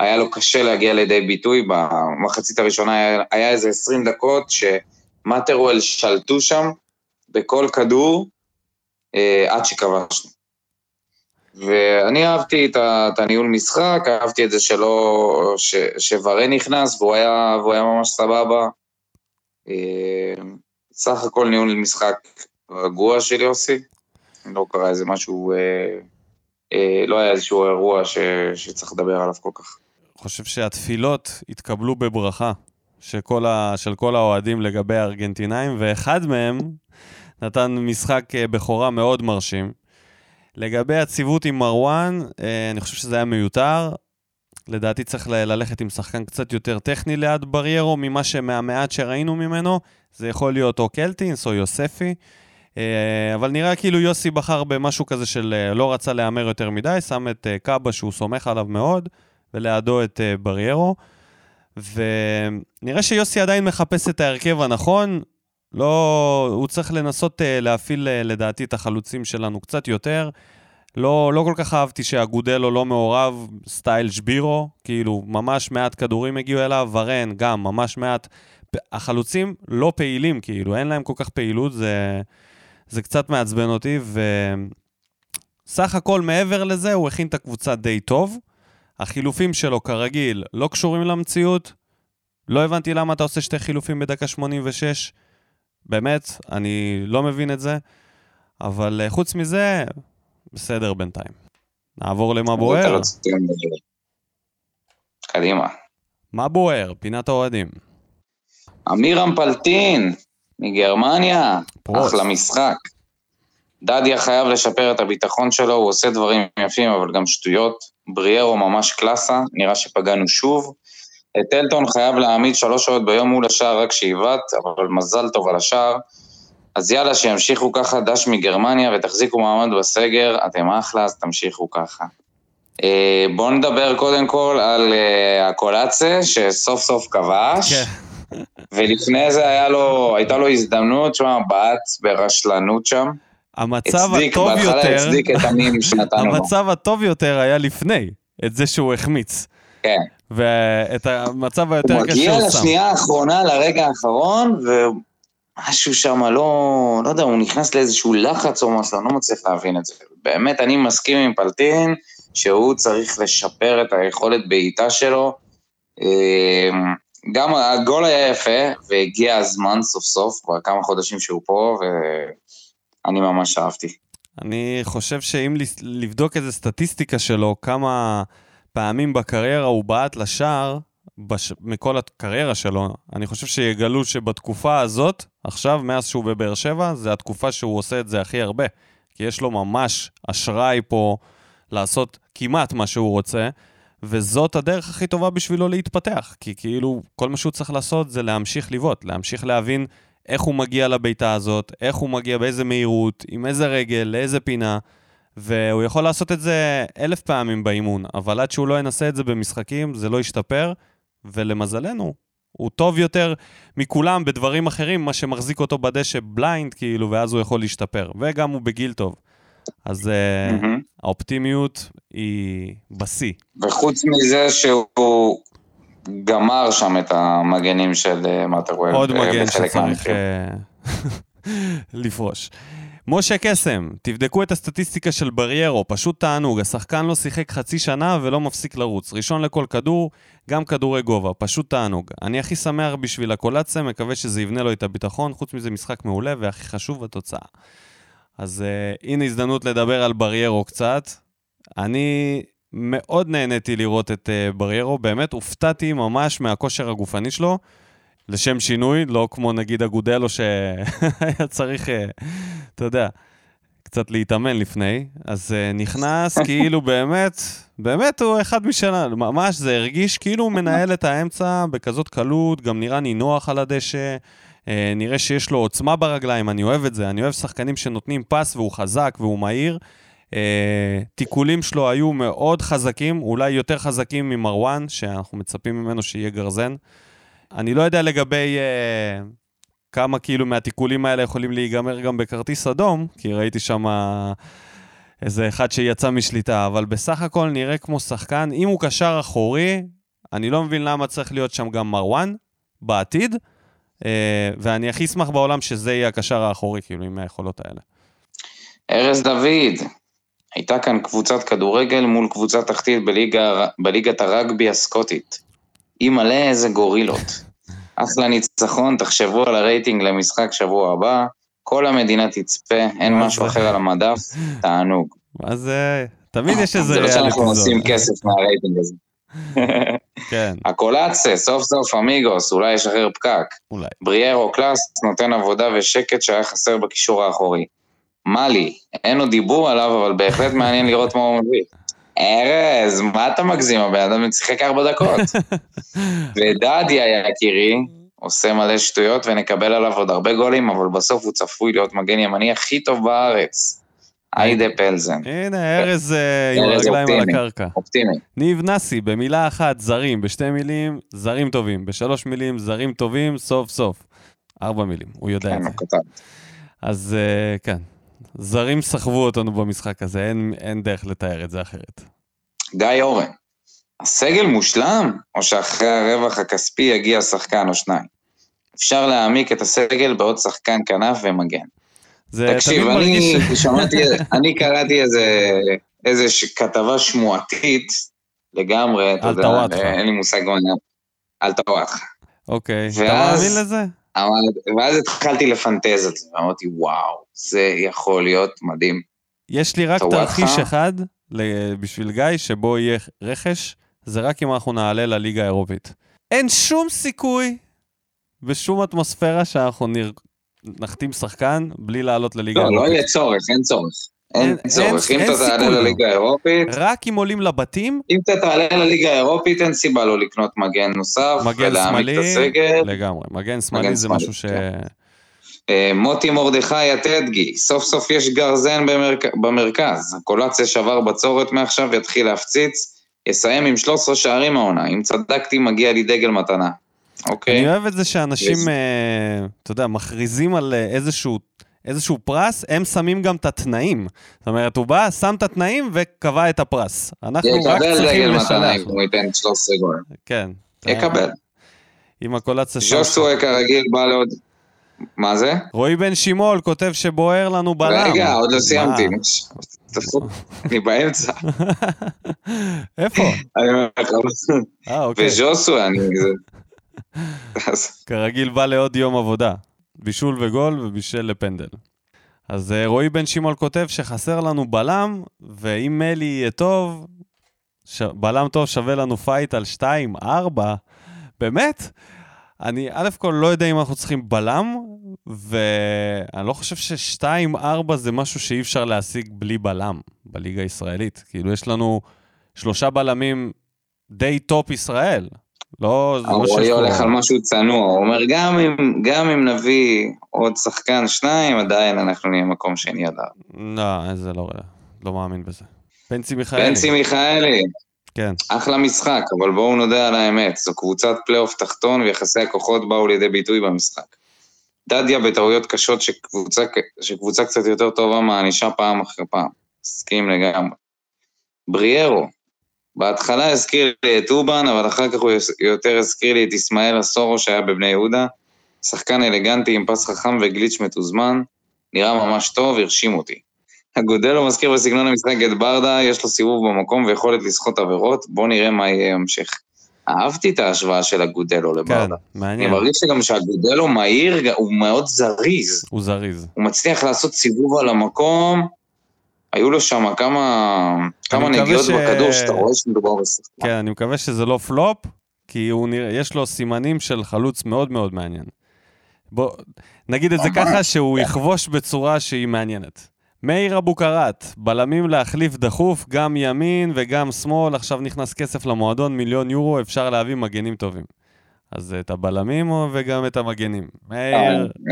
היה לו קשה להגיע לידי ביטוי, במחצית הראשונה היה, היה איזה 20 דקות שמטרוול שלטו שם בכל כדור אה, עד שכבשנו. ואני אהבתי את, את הניהול משחק, אהבתי את זה שלא, ש, שוורה נכנס והוא היה, והוא היה ממש סבבה. אה, סך הכל ניהול משחק רגוע של יוסי, לא קרה איזה משהו, אה, לא היה איזשהו אירוע ש, שצריך לדבר עליו כל כך. חושב שהתפילות התקבלו בברכה של כל, ה... של כל האוהדים לגבי הארגנטינאים, ואחד מהם נתן משחק אה, בכורה מאוד מרשים. לגבי הציוות עם מרואן, אה, אני חושב שזה היה מיותר. לדעתי צריך ללכת עם שחקן קצת יותר טכני ליד בריירו, ממה שמהמעט שראינו ממנו. זה יכול להיות או קלטינס או יוספי. אה, אבל נראה כאילו יוסי בחר במשהו כזה של אה, לא רצה להמר יותר מדי, שם את אה, קאבה שהוא סומך עליו מאוד, ולידו את בריירו. ונראה שיוסי עדיין מחפש את ההרכב הנכון. לא, הוא צריך לנסות להפעיל לדעתי את החלוצים שלנו קצת יותר. לא, לא כל כך אהבתי שאגודלו לא מעורב, סטייל שבירו, כאילו ממש מעט כדורים הגיעו אליו, ורן גם ממש מעט. החלוצים לא פעילים, כאילו, אין להם כל כך פעילות, זה, זה קצת מעצבן אותי, וסך הכל מעבר לזה, הוא הכין את הקבוצה די טוב. החילופים שלו, כרגיל, לא קשורים למציאות. לא הבנתי למה אתה עושה שתי חילופים בדקה 86. באמת, אני לא מבין את זה. אבל אה, חוץ מזה, בסדר בינתיים. נעבור למה בוער. קדימה. מה בוער? פינת האוהדים. אמירם פלטין, מגרמניה, פרוץ. אחלה משחק. דדיה חייב לשפר את הביטחון שלו, הוא עושה דברים יפים, אבל גם שטויות. בריארו ממש קלאסה, נראה שפגענו שוב. את אלטון חייב להעמיד שלוש שעות ביום מול השער רק שאיבת, אבל מזל טוב על השער. אז יאללה, שימשיכו ככה דש מגרמניה ותחזיקו מעמד בסגר, אתם אחלה, אז תמשיכו ככה. אה, בואו נדבר קודם כל על אה, הקולאצה, שסוף סוף כבש. כן. ולפני זה היה לו, הייתה לו הזדמנות, שמע, בעט ברשלנות שם. המצב הצדיק, הטוב יותר, הצדיק את המים שנתנו לו. המצב הטוב יותר היה לפני, את זה שהוא החמיץ. כן. ואת המצב היותר הוא קשה מגיע הוא שם. לשנייה האחרונה, לרגע האחרון, ומשהו שם לא, לא יודע, הוא נכנס לאיזשהו לחץ או משהו, אני לא מצליח להבין את זה. באמת, אני מסכים עם פלטין, שהוא צריך לשפר את היכולת בעיטה שלו. גם הגול היה יפה, והגיע הזמן סוף סוף, כבר כמה חודשים שהוא פה, ואני ממש אהבתי. אני חושב שאם לבדוק איזה סטטיסטיקה שלו, כמה פעמים בקריירה הוא בעט לשער, בש... מכל הקריירה שלו, אני חושב שיגלו שבתקופה הזאת, עכשיו, מאז שהוא בבאר שבע, זה התקופה שהוא עושה את זה הכי הרבה. כי יש לו ממש אשראי פה לעשות כמעט מה שהוא רוצה, וזאת הדרך הכי טובה בשבילו להתפתח. כי כאילו, כל מה שהוא צריך לעשות זה להמשיך לבעוט, להמשיך להבין איך הוא מגיע לביתה הזאת, איך הוא מגיע, באיזה מהירות, עם איזה רגל, לאיזה פינה, והוא יכול לעשות את זה אלף פעמים באימון, אבל עד שהוא לא ינסה את זה במשחקים, זה לא ישתפר, ולמזלנו, הוא טוב יותר מכולם בדברים אחרים, מה שמחזיק אותו בדשא בליינד, כאילו, ואז הוא יכול להשתפר. וגם הוא בגיל טוב. אז מהמם. האופטימיות היא בשיא. וחוץ מזה שהוא גמר שם את המגנים של אה, מטרוול. עוד אה, מגן שצריך לפרוש. משה קסם, תבדקו את הסטטיסטיקה של בריירו, פשוט תענוג, השחקן לא שיחק חצי שנה ולא מפסיק לרוץ. ראשון לכל כדור, גם כדורי גובה, פשוט תענוג. אני הכי שמח בשביל הקולציה, מקווה שזה יבנה לו את הביטחון, חוץ מזה משחק מעולה, והכי חשוב, התוצאה. אז uh, הנה הזדמנות לדבר על בריירו קצת. אני מאוד נהניתי לראות את uh, בריירו, באמת הופתעתי ממש מהכושר הגופני שלו. לשם שינוי, לא כמו נגיד אגודלו שהיה צריך, אה, אתה יודע, קצת להתאמן לפני, אז uh, נכנס כאילו באמת, באמת הוא אחד משלנו, ממש זה הרגיש כאילו הוא מנהל את האמצע בכזאת קלות, גם נראה נינוח על הדשא, uh, נראה שיש לו עוצמה ברגליים, אני אוהב את זה, אני אוהב שחקנים שנותנים פס והוא חזק והוא מהיר. Uh, תיקולים שלו היו מאוד חזקים, אולי יותר חזקים ממרואן, שאנחנו מצפים ממנו שיהיה גרזן. אני לא יודע לגבי uh, כמה כאילו מהתיקולים האלה יכולים להיגמר גם בכרטיס אדום, כי ראיתי שם איזה אחד שיצא משליטה, אבל בסך הכל נראה כמו שחקן, אם הוא קשר אחורי, אני לא מבין למה צריך להיות שם גם מרואן בעתיד, ואני הכי אשמח בעולם שזה יהיה הקשר האחורי, כאילו, עם היכולות האלה. ארז דוד, הייתה כאן קבוצת כדורגל מול קבוצה תחתית בליגה, בליגת הרגבי הסקוטית. אימא'לה איזה גורילות. אחלה ניצחון, תחשבו על הרייטינג למשחק שבוע הבא, כל המדינה תצפה, אין משהו אחר על המדף, תענוג. מה זה? תמיד יש איזה... זה לא שאנחנו עושים כסף מהרייטינג הזה. כן. הקולאצה, סוף סוף אמיגוס, אולי ישחרר פקק. אולי. בריארו קלאס נותן עבודה ושקט שהיה חסר בקישור האחורי. מאלי, אין לו דיבור עליו, אבל בהחלט מעניין לראות מה הוא מביא. ארז, מה אתה מגזים? הבן אדם שיחק ארבע דקות. ודדיה, יקירי, עושה מלא שטויות ונקבל עליו עוד הרבה גולים, אבל בסוף הוא צפוי להיות מגן ימני הכי טוב בארץ. היידה פלזן. הנה, ארז אה, עם הרגליים על. הקרקע. אופטימי. ניב נאסי, במילה אחת, זרים, בשתי מילים, זרים טובים, בשלוש מילים, זרים טובים, סוף סוף. ארבע מילים, הוא יודע את כן, זה. הוא כתב. אז אה, כן, זרים סחבו אותנו במשחק הזה, אין, אין דרך לתאר את זה אחרת. גיא אורן, הסגל מושלם, או שאחרי הרווח הכספי יגיע שחקן או שניים? אפשר להעמיק את הסגל בעוד שחקן כנף ומגן. זה תקשיב, תמיד אני מרגיש... שמעתי, אני קראתי איזה, איזה כתבה שמועתית לגמרי, אתה יודע, טוואטחה. אין לי מושג מה... על טוואטחה. אוקיי, אתה ואז- מאמין לזה? אבל- ואז התחלתי לפנטז את זה, ואמרתי, וואו, זה יכול להיות מדהים. יש לי רק. תרחיש אחד בשביל גיא, שבו יהיה רכש, זה רק אם אנחנו נעלה לליגה האירופית. אין שום סיכוי בשום אטמוספירה שאנחנו נר... נחתים שחקן בלי לעלות לליגה לא, לא האירופית. יהיה צורך, אין צורך. אין אין- צורך. אין- אם אין אתה תעלה לא. לליגה האירופית, רק אם עולים לבתים, אם אתה תעלה לליגה האירופית, אין סיבה לא לקנות מגן נוסף, מגן שמאלי. לגמרי. מגן שמאלי זה משהו ש... כן. אה, מוטי מרדכי הטדגי, סוף סוף יש גרזן במרכ... במרכז. הקולציה שבר בצורת מעכשיו, יתחיל להפציץ, יסיים עם 13 שערים העונה. אם צדקתי, מגיע לי דגל מתנה. אוקיי? אני אוהב את זה שאנשים, אה, אתה יודע, מכריזים על אה, איזשהו... איזשהו פרס, הם שמים גם את התנאים. זאת אומרת, הוא בא, שם את התנאים וקבע את הפרס. אנחנו רק צריכים מתנה לשלח. הוא ייתן 13 גולים. כן. יקבל. עם הקולציה שם. ז'וסווה כרגיל בא לעוד... מה זה? רועי בן שימול כותב שבוער לנו בלם. רגע, עוד לא? סיימתי. אני באמצע. איפה? אני אומר לך, אה, אוקיי. וז'וסווה, אני... כרגיל בא לעוד יום עבודה. בישול וגול ובישל לפנדל. אז אה, רועי בן שימול כותב שחסר לנו בלם, ואם מלי יהיה טוב, ש... בלם טוב שווה לנו fight על 2-4. באמת? אני א' כל לא יודע אם אנחנו צריכים בלם, ואני לא חושב ש-2-4 זה משהו שאי אפשר להשיג בלי בלם בליגה הישראלית. כאילו, יש לנו שלושה בלמים די top ישראל. לא, זה לא שיש רועי הולך על משהו צנוע, הוא אומר, גם אם, גם אם נביא עוד שחקן שניים, עדיין אנחנו נהיה מקום שני עד. לא, זה לא, לא מאמין בזה. פנסי מיכאלי. בנצי מיכאלי, כן. אחלה משחק, אבל בואו נודה על האמת, זו קבוצת פלייאוף תחתון ויחסי הכוחות באו לידי ביטוי במשחק. דדיה בטעויות קשות שקבוצה, שקבוצה קצת יותר טובה מענישה פעם אחרי פעם. מסכים לגמרי. בריארו, בהתחלה הזכיר לי את אובן, אבל אחר כך הוא יותר הזכיר לי את אסמאעיל אסורו שהיה בבני יהודה. שחקן אלגנטי עם פס חכם וגליץ' מתוזמן. נראה ממש טוב, הרשים אותי. אגודלו מזכיר בסגנון המשחק את ברדה, יש לו סיבוב במקום ויכולת לסחוט עבירות, בואו נראה מה יהיה המשך. אהבתי את ההשוואה של אגודלו כן, לברדה. אני מעניין. מרגיש שגם שאגודלו מהיר, הוא מאוד זריז. הוא זריז. הוא מצליח לעשות סיבוב על המקום. היו לו שם כמה, כמה נגיעות ש- בכדור שאתה רואה שמדובר בשחקן. כן, אני מקווה שזה לא פלופ, כי נראה, יש לו סימנים של חלוץ מאוד מאוד מעניין. בוא, נגיד את זה ככה, שהוא יכבוש בצורה שהיא מעניינת. מאיר אבוקרט, בלמים להחליף דחוף, גם ימין וגם שמאל, עכשיו נכנס כסף למועדון, מיליון יורו, אפשר להביא מגנים טובים. אז את הבלמים וגם את המגנים. מאיר,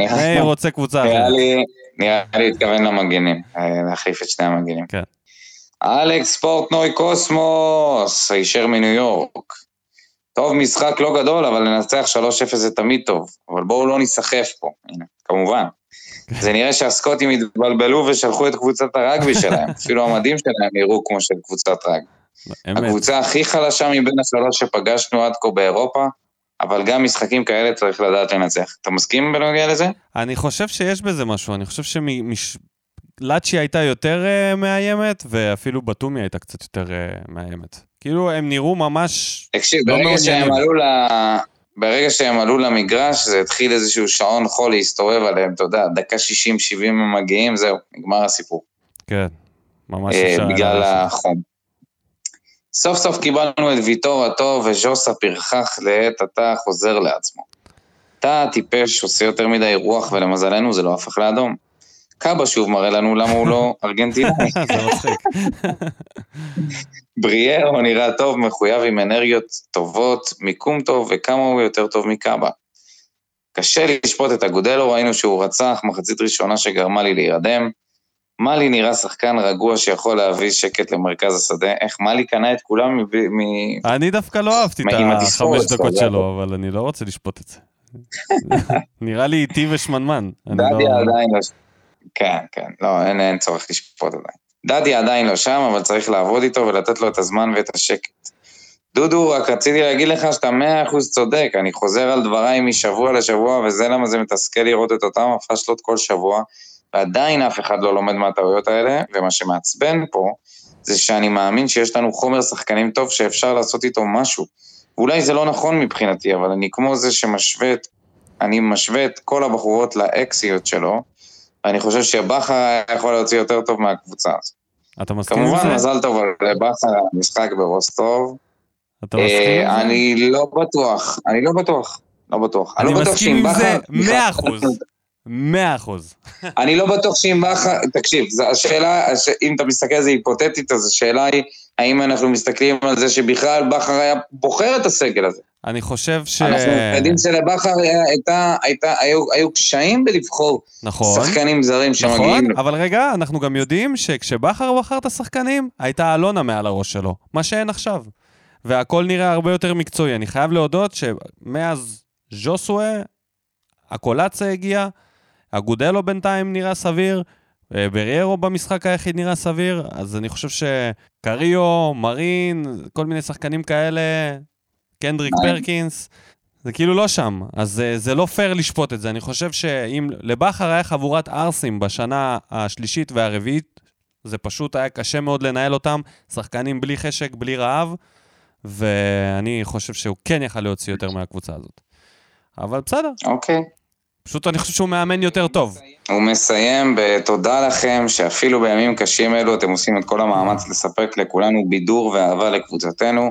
אה, מאיר רוצה קבוצה אחרת. נראה לי התכוון למגנים, אה, להחליף את שני המגנים. כן. אלכס פורטנוי קוסמוס, הישר מניו יורק. טוב, משחק לא גדול, אבל לנצח 3-0 זה תמיד טוב. אבל בואו לא ניסחף פה, הנה, כמובן. זה נראה שהסקוטים התבלבלו ושלחו את קבוצת הרגבי שלהם. אפילו המדים שלהם נראו כמו של קבוצת רגבי. הקבוצה הכי חלשה מבין השלוש שפגשנו עד כה באירופה, אבל גם משחקים כאלה צריך לדעת לנצח. אתה מסכים בנוגע לזה? אני חושב שיש בזה משהו, אני חושב שלאצ'י הייתה יותר uh, מאיימת, ואפילו בתומי הייתה קצת יותר uh, מאיימת. כאילו, הם נראו ממש... תקשיב, לא ברגע שהם. עלו ל... ברגע שהם עלו למגרש, זה התחיל איזשהו שעון חול להסתובב עליהם, אתה יודע, דקה 60-70 הם מגיעים, זהו, נגמר הסיפור. כן, ממש אה, אפשר... בגלל היה החום. סוף סוף קיבלנו את ויטור הטוב וז'וסה פרחח לעת עתה חוזר לעצמו. תא הטיפש עושה יותר מדי רוח ולמזלנו זה לא הפך לאדום. קאבה שוב מראה לנו למה הוא לא ארגנטינאי. זה מצחיק. בריארו נראה טוב, מחויב עם אנרגיות טובות, מיקום טוב וכמה הוא יותר טוב מקאבה. קשה לשפוט את אגודלו, ראינו שהוא רצח, מחצית ראשונה שגרמה לי להירדם. מאלי נראה שחקן רגוע שיכול להביא שקט למרכז השדה. איך מאלי קנה את כולם. מ... אני דווקא לא אהבתי את החמש דקות שלו, אבל אני לא רוצה לשפוט את זה. נראה לי איטי ושמנמן. לא- עדיין לא... כן, כן, לא, אין, צורך לשפוט עדיין. דדיה עדיין לא שם, אבל צריך לעבוד איתו ולתת לו את הזמן ואת השקט. דודו, רק רציתי להגיד לך שאתה מאה אחוז צודק, אני חוזר על דבריי משבוע לשבוע, וזה למה זה מתסכל לראות את אותם הפשלות כל שבוע, ועדיין אף אחד לא לומד מהטעויות האלה, ומה שמעצבן פה, זה שאני מאמין שיש לנו חומר שחקנים טוב שאפשר לעשות איתו משהו. ואולי זה לא נכון מבחינתי, אבל אני כמו זה שמשווה את, אני משווה את כל הבחורות לאקסיות שלו, ואני חושב שבכר יכול להוציא יותר טוב מהקבוצה הזאת. אתה מסכים עם כמובן, זה? מזל טוב לבכר על המשחק ברוסטוב. אתה מסכים עם אה, זה? אני לא בטוח, אני לא בטוח, לא בטוח. אני לא מסכים עם זה בכר- מאה אחוז. אני לא בטוח שאם בכר, תקשיב, השאלה, הש- אם אתה מסתכל על זה היפותטית, אז השאלה היא, האם אנחנו מסתכלים על זה שבכלל בכר היה בוחר את הסגל הזה? אני חושב ש... אנחנו יודעים שלבכר הייתה, הייתה, היו, היו קשיים בלבחור נכון. שחקנים זרים נכון, שמגיעים. לו. אבל רגע, אנחנו גם יודעים שכשבכר בחר את השחקנים, הייתה אלונה מעל הראש שלו, מה שאין עכשיו. והכל נראה הרבה יותר מקצועי. אני חייב להודות שמאז ז'וסווה, הקולציה הגיע, אגודלו בינתיים נראה סביר, אה, בריירו במשחק היחיד נראה סביר, אז אני חושב שקריו, מרין, כל מיני שחקנים כאלה, קנדריק? פרקינס, זה כאילו לא שם, אז אה, זה לא פייר לשפוט את זה. אני חושב שאם לבכר היה חבורת ערסים בשנה השלישית והרביעית, זה פשוט היה קשה מאוד לנהל אותם, שחקנים בלי חשק, בלי רעב, ואני חושב שהוא כן יכל להוציא יותר מהקבוצה הזאת. אבל בסדר, אוקיי. פשוט אני חושב שהוא מאמן יותר טוב. הוא מסיים בתודה לכם, שאפילו בימים קשים אלו אתם עושים את כל המאמץ לספק לכולנו בידור ואהבה לקבוצתנו.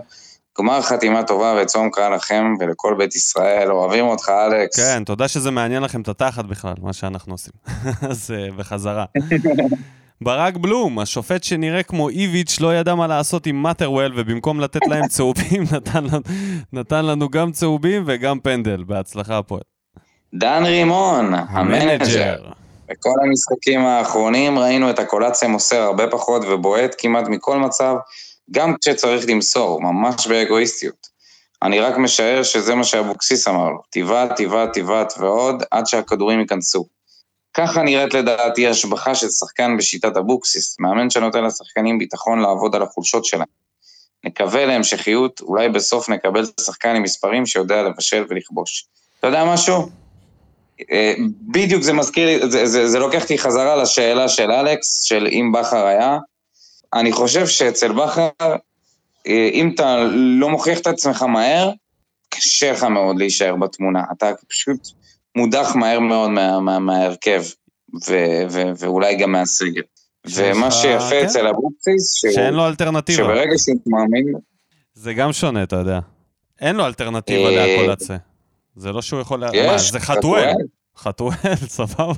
גמר חתימה טובה וצום קרא לכם ולכל בית ישראל, אוהבים אותך אלכס. כן, תודה שזה מעניין לכם את התחת בכלל, מה שאנחנו עושים. אז אה, בחזרה. ברק בלום, השופט שנראה כמו איביץ' לא ידע מה לעשות עם מאטרוול, ובמקום לתת להם צהובים, נתן לנו, נתן לנו גם צהובים וגם פנדל. בהצלחה הפועל. דן רימון, המנג'ר. בכל המשחקים האחרונים ראינו את הקולציה מוסר הרבה פחות ובועט כמעט מכל מצב, גם כשצריך למסור, ממש באגואיסטיות. אני רק משער שזה מה שאבוקסיס אמר לו, תבעט, תבעט, תבעט ועוד, עד שהכדורים ייכנסו. ככה נראית לדעתי השבחה של שחקן בשיטת אבוקסיס, מאמן שנותן לשחקנים ביטחון לעבוד על החולשות שלהם. נקווה להמשכיות, אולי בסוף נקבל שחקן עם מספרים שיודע לבשל ולכבוש. אתה יודע משהו? אה, בדיוק זה מזכיר לי, זה, זה, זה לוקח אותי חזרה לשאלה של אלכס, של אם בכר היה. אני חושב שאצל בכר, אה, אם אתה לא מוכיח את עצמך מהר, קשה לך מאוד להישאר בתמונה. אתה פשוט מודח מהר מאוד מה, מה, מההרכב, ו, ו, ואולי גם מהסגל. ומה שיפה כן. אצל אבוקסיס, שאין לו אלטרנטיבה. שברגע שהוא מאמין, זה גם שונה, אתה יודע. אין לו אלטרנטיבה אה, להקולצה. זה לא שהוא יכול... יש, מה, זה חתואל. חתואל, סבבה.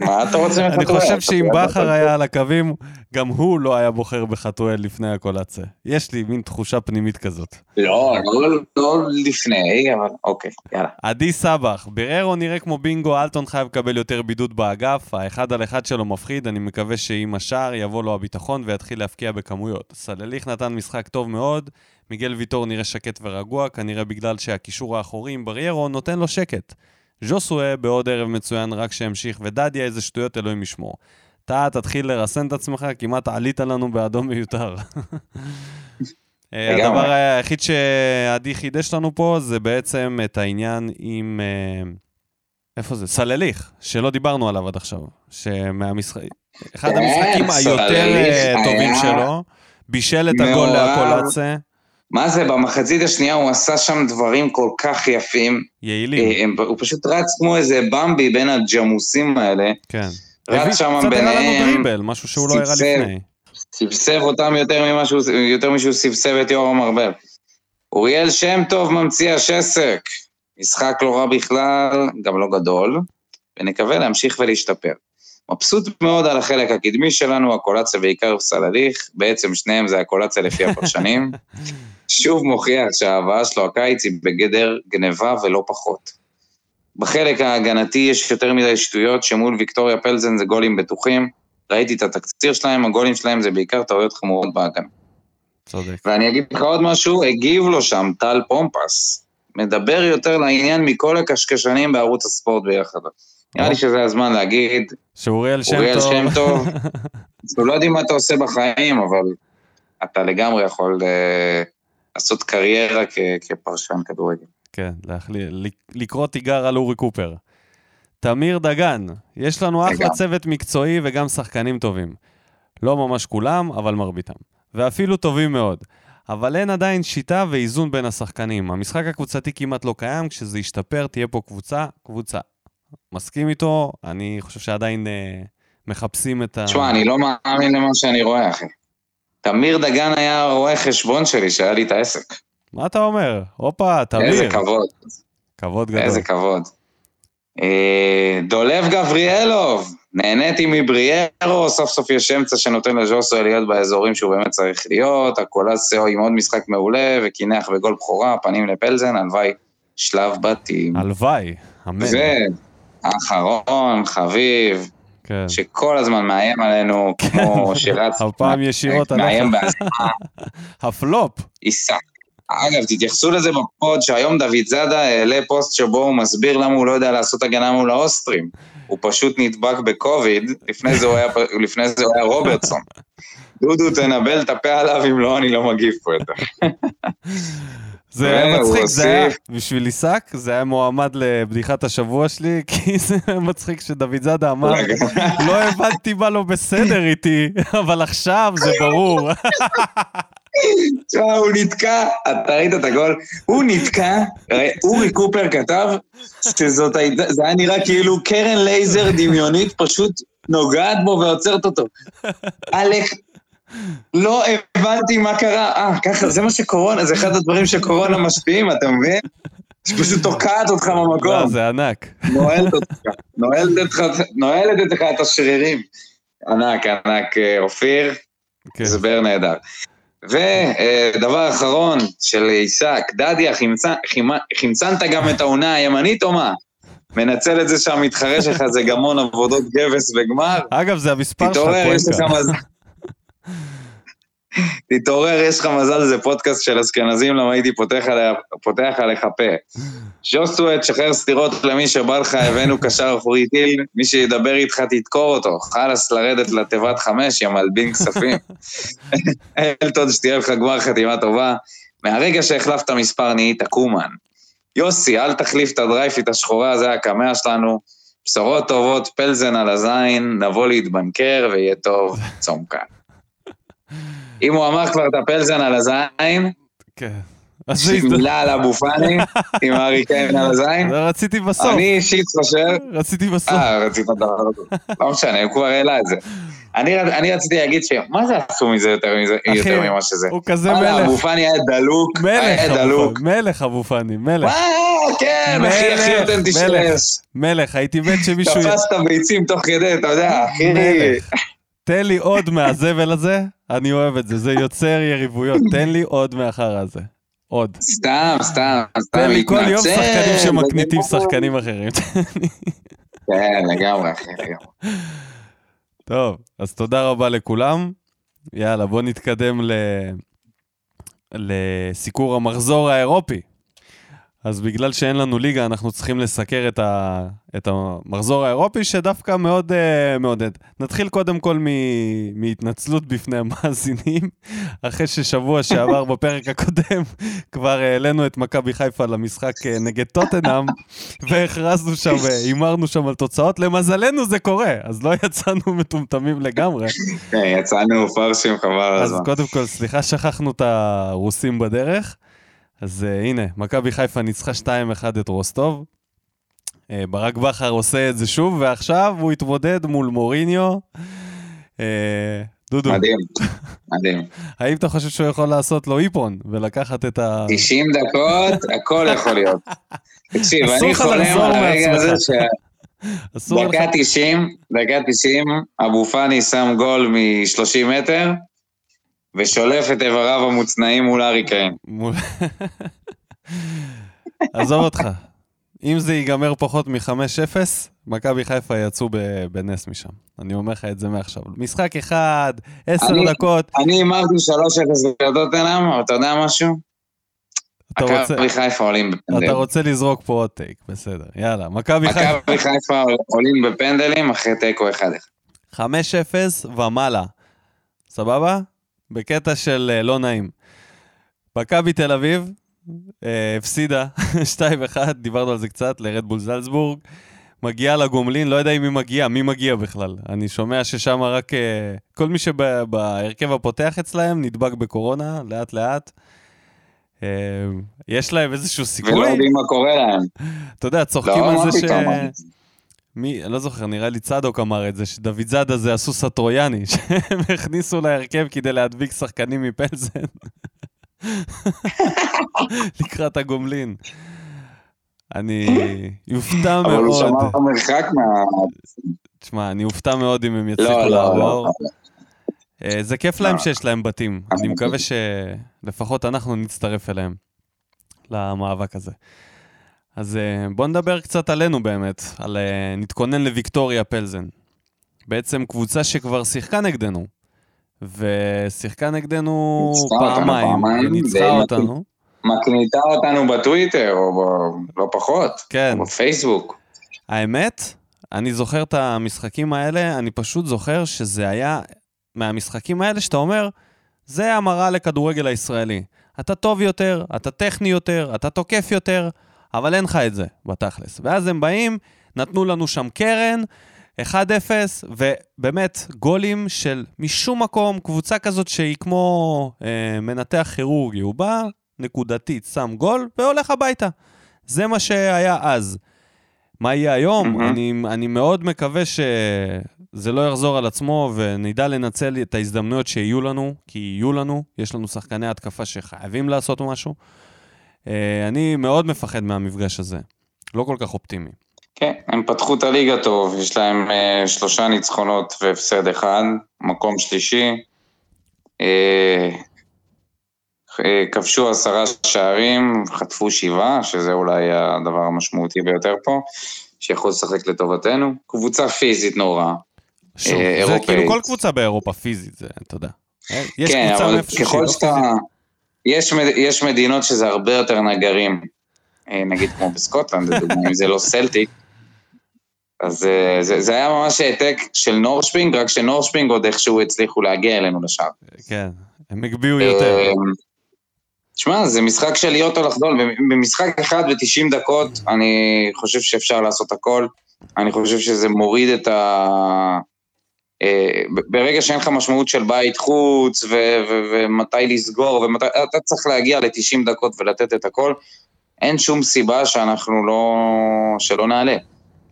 מה אתה רוצה אני מחתואל? חושב שאם בכר היה על הקווים, גם הוא לא היה בוחר בחתואל לפני הקולצה. יש לי מין תחושה פנימית כזאת. לא, לא, לא לפני, אבל אוקיי, יאללה. עדי סבח, בררו נראה כמו בינגו, אלטון חייב לקבל יותר בידוד באגף, האחד על אחד שלו מפחיד, אני מקווה שעם השער יבוא לו הביטחון ויתחיל להפקיע בכמויות. סלליך נתן משחק טוב מאוד, מיגל ויטור נראה שקט ורגוע, כנראה בגלל שהקישור האחורי עם בריירו נותן לו שקט. ז'וסואה בעוד ערב מצוין רק שהמשיך, ודדיה איזה שטויות אלוהים ישמור. אתה תתחיל לרסן את עצמך, כמעט עלית לנו באדום מיותר. אה. הדבר היחיד שעדי חידש לנו פה זה בעצם את העניין עם... אה, איפה זה? סלליך, שלא דיברנו עליו עד עכשיו. שמהמשחק... אחד המשחקים היותר אה, טובים היה שלו, בישל את הגול מעורב. מה זה, במחצית השנייה הוא עשה שם דברים כל כך יפים. יעילים, אה, הוא פשוט רץ כמו איזה במבי בין הג'מוסים האלה. כן. רץ שם קצת הראה לנו ביניהם, דריבל, משהו שהוא לא הראה. לפני. סבסב אותם יותר ממה שהוא, יותר משהוא סבסב את יורם ארבל. אוריאל שם טוב ממציא השסק. משחק לא רע בכלל, גם לא גדול, ונקווה להמשיך ולהשתפר. מבסוט מאוד על החלק הקדמי שלנו, הקולציה בעיקר סלליך, בעצם שניהם זה הקולציה לפי הפרשנים. שוב מוכיח שההבאה שלו הקיץ היא בגדר גניבה ולא פחות. בחלק ההגנתי יש יותר מדי שטויות שמול ויקטוריה פלזן זה גולים בטוחים. ראיתי את התקציר שלהם, הגולים שלהם זה בעיקר טעויות חמורות בהגנה. צודק. ואני אגיד לך עוד משהו, הגיב לו שם טל פומפס. מדבר יותר לעניין מכל הקשקשנים בערוץ הספורט ביחד. נראה לי שזה הזמן להגיד, שאוריאל שם אוריאל טוב. שם טוב, אנחנו לא יודעים מה אתה עושה בחיים, אבל אתה לגמרי יכול אה, לעשות קריירה כ- כפרשן כדורגל. כן, לק- לקרוא תיגר על אורי קופר. תמיר דגן, יש לנו אחלה. צוות מקצועי וגם שחקנים טובים. לא ממש כולם, אבל מרביתם. ואפילו טובים מאוד. אבל אין עדיין שיטה ואיזון בין השחקנים. המשחק הקבוצתי כמעט לא קיים, כשזה ישתפר תהיה פה קבוצה, קבוצה. מסכים איתו, אני חושב שעדיין אה, מחפשים את ה... תשמע, אני לא מאמין למה שאני רואה, אחי. תמיר דגן היה רואה חשבון שלי, שהיה לי את העסק. מה אתה אומר? הופה, תמיר. איזה כבוד, כבוד גדול. איזה כבוד. אה, דולב גבריאלוב, נהניתי מבריארו, סוף סוף יש אמצע שנותן לז'וסו להיות באזורים שהוא באמת צריך להיות, הקולאסיו עם עוד משחק מעולה, וקינח בגול בכורה, פנים לפלזן, הלוואי שלב בתים. הלוואי, אמן. ואחרון, חביב, כן. שכל הזמן מאיים עלינו, כמו שרץ, הפעם ישירות עליך. מאיים בהזמה, הפלופ. ייסע. אגב, תתייחסו לזה ב pod שהיום דוד זאדה העלה פוסט שבו הוא מסביר למה הוא לא יודע לעשות הגנה מול האוסטרים. הוא פשוט נדבק בקוביד, לפני זה הוא היה, לפני זה הוא היה רוברטסון. דודו, תנבל את הפה עליו, אם לא, אני לא מגיב פה יותר. זה היה והוא מצחיק, זה היה. בשביל עיסק, זה היה מועמד לבדיחת השבוע שלי, כי זה מצחיק שדוד זאדה אמר, לא הבנתי מה לא בסדר איתי, אבל עכשיו זה ברור. תשמע, הוא נתקע, אתה ראית את הגול? הוא נתקע, אורי קופר כתב שזאת הייתה, זה היה נראה כאילו קרן לייזר דמיונית פשוט נוגעת בו ועוצרת אותו. עלק, לא הבנתי מה קרה. אה, ככה, זה מה שקורונה, זה אחד הדברים שקורונה משפיעים, אתה מבין? שפשוט תוקעת אותך לא, במקום, זה ענק. נועלת אותך, נועלת אותך, את השרירים. ענק, ענק, אה, אופיר, כן. הסבר נהדר. ודבר אחרון של עיסק, דדיה, חמצנת גם את העונה הימנית או מה? מנצל את זה שהמתחרה שלך זה גמון עבודות גבס וגמר? אגב, זה המספר שלך, תתעורר, יש לך קוונקה. מזל. תתעורר, יש לך מזל, זה פודקאסט של אשכנזים, למה הייתי פותח, עליה, פותח עליך פה. ז'וסווה, תשחרר סטירות למי שבא לך, הבאנו קשר אחורי טיל, מי שידבר איתך תדקור אותו, חלאס לרדת לתיבת חמש, יא מלבין כספים. אלטון, שתהיה לך גמר חתימה טובה. מהרגע שהחלפת מספר נהיית קומן. יוסי, אל תחליף את ה Dri-Fit השחורה, זה הקמע שלנו. בשורות טובות, פלזן על הזין, נבוא להתבנקר ויהיה טוב, צום כאן. אם הוא אמר כבר את הפלזן על הזין, כן. מילה על אבו פאני, עם הארי קיין על הזין. רציתי בסוף. אני אישית חושב... רציתי בסוף. אה, רצית דבר לא משנה, הוא כבר העלה את זה. אני רציתי להגיד שמה זה עשו מזה יותר ממה שזה? הוא כזה מלך. אבו פאני היה דלוק, היה דלוק. מלך אבו פאני, מלך. כן, אחי, הכי אותנטי שיש. מלך, הייתי מת שמישהו... תפסת ביצים תוך כדי, אתה יודע, אחי. תן לי עוד מהזבל הזה, אני אוהב את זה, זה יוצר יריבויות, תן לי עוד מהחרא הזה. עוד. סתם, סתם, סתם, תן לי כל יום שחקנים שמקניטים שחקנים אחרים. כן, לגמרי, אחי, לגמרי. טוב, אז תודה רבה לכולם. יאללה, בואו נתקדם ל... לסיקור המחזור האירופי. אז בגלל שאין לנו ליגה, אנחנו צריכים לסקר את, ה, את המחזור האירופי, שדווקא מאוד uh, מעודד. נתחיל קודם כל מ, מהתנצלות בפני המאזינים, אחרי ששבוע שעבר בפרק הקודם כבר העלינו את מכבי חיפה למשחק uh, נגד טוטנאם, והכרזנו שם, אה, הימרנו שם על תוצאות. למזלנו זה קורה, אז לא יצאנו מטומטמים לגמרי. כן, יצאנו פרשים חבל על הזמן. אז קודם כל, סליחה, שכחנו את הרוסים בדרך. אז uh, הנה, מכבי חיפה ניצחה 2-1 את רוסטוב. Uh, ברק בכר עושה את זה שוב, ועכשיו הוא התמודד מול מוריניו. Uh, דודו. מדהים, מדהים. האם אתה חושב שהוא יכול לעשות לו איפון ולקחת את ה... 90 דקות, הכל יכול להיות. תקשיב, אני חולם על הרגע הזה ש... דקה 90, דקה 90, אבו פאני שם גול מ-30 מטר, ושולף את איבריו המוצנעים מול ארי קיין. עזוב אותך, אם זה ייגמר פחות מ-5-0, מכבי חיפה יצאו בנס משם. אני אומר לך את זה מעכשיו. משחק אחד, עשר דקות. אני אמרתי 3-0 לטוטנאם, אתה יודע משהו? מכבי חיפה עולים בפנדלים. אתה רוצה לזרוק פה עוד טייק, בסדר, יאללה. מכבי חיפה... מכבי חיפה עולים בפנדלים אחרי תיקו 1-1. 5-0 ומעלה. סבבה? בקטע של אה, לא נעים. מכבי תל אביב אה, הפסידה 2-1, דיברנו על זה קצת, לרדבול זלצבורג. מגיעה לגומלין, לא יודע אם היא מגיעה, מי מגיע בכלל. אני שומע ששם רק... אה, כל מי שבהרכב הפותח אצלהם נדבק בקורונה, לאט לאט. יש להם איזשהו סיכוי. ולא יודעים מה קורה להם. אתה יודע, צוחקים על זה ש... מי, אני לא זוכר, נראה לי צדוק אמר את זה, שדוד זאדה זה הסוס הטרויאני, שהם הכניסו להרכב כדי להדביק שחקנים מפלזן. לקראת הגומלין. אני אופתע מאוד. אבל הוא שמר מרחק מה... תשמע, אני אופתע מאוד אם הם יצליחו לא, לעבור. לא, לא. אה, זה כיף להם שיש להם בתים. אני מקווה שלפחות אנחנו נצטרף אליהם, למאבק הזה. אז אה, בואו נדבר קצת עלינו באמת, על אה, נתכונן לוויקטוריה פלזן. בעצם קבוצה שכבר שיחקה נגדנו, ושיחקה נגדנו פעמיים, וניצחה אותנו. מקניטה אותנו בטוויטר, או ב... לא פחות, כן. או בפייסבוק. האמת, אני זוכר את המשחקים האלה, אני פשוט זוכר שזה היה מהמשחקים האלה שאתה אומר, זה המראה לכדורגל הישראלי. אתה טוב יותר, אתה טכני יותר, אתה תוקף יותר, אבל אין לך את זה בתכלס. ואז הם באים, נתנו לנו שם קרן, 1-0, ובאמת, גולים של משום מקום, קבוצה כזאת שהיא כמו אה, מנתח כירורגי, הוא בא, נקודתית, שם גול, והולך הביתה. זה מה שהיה אז. מה יהיה היום? Mm-hmm. אני, אני מאוד מקווה שזה לא יחזור על עצמו ונדע לנצל את ההזדמנויות שיהיו לנו, כי יהיו לנו, יש לנו שחקני התקפה שחייבים לעשות משהו. אה, אני מאוד מפחד מהמפגש הזה, לא כל כך אופטימי. כן, הם פתחו את הליגה טוב, יש להם uh, שלושה ניצחונות והפסד אחד, מקום שלישי. Uh, כבשו עשרה שערים, חטפו שבעה, שזה אולי הדבר המשמעותי ביותר פה, שיכול לשחק לטובתנו. קבוצה פיזית נורא. שוב, זה כאילו כל קבוצה באירופה פיזית, זה, אתה יודע. יש כן, אבל ככל לא שאתה... יש, יש מדינות שזה הרבה יותר נגרים, אה, נגיד כמו בסקוטלנד, אם זה לא סלטיק, אז אה, זה, זה היה ממש העתק של נורשפינג, רק שנורשפינג עוד איכשהו הצליחו להגיע אלינו לשם. כן, הם הגביהו יותר. אה, תשמע, זה משחק של להיות או לחדול. במשחק אחד ב-90 דקות, אני חושב שאפשר לעשות הכל. אני חושב שזה מוריד את ה... אה, ברגע שאין לך משמעות של בית חוץ, ו- ו- ומתי לסגור, ומתי... אתה צריך להגיע ל-90 דקות ולתת את הכל. אין שום סיבה שאנחנו לא... שלא נעלה.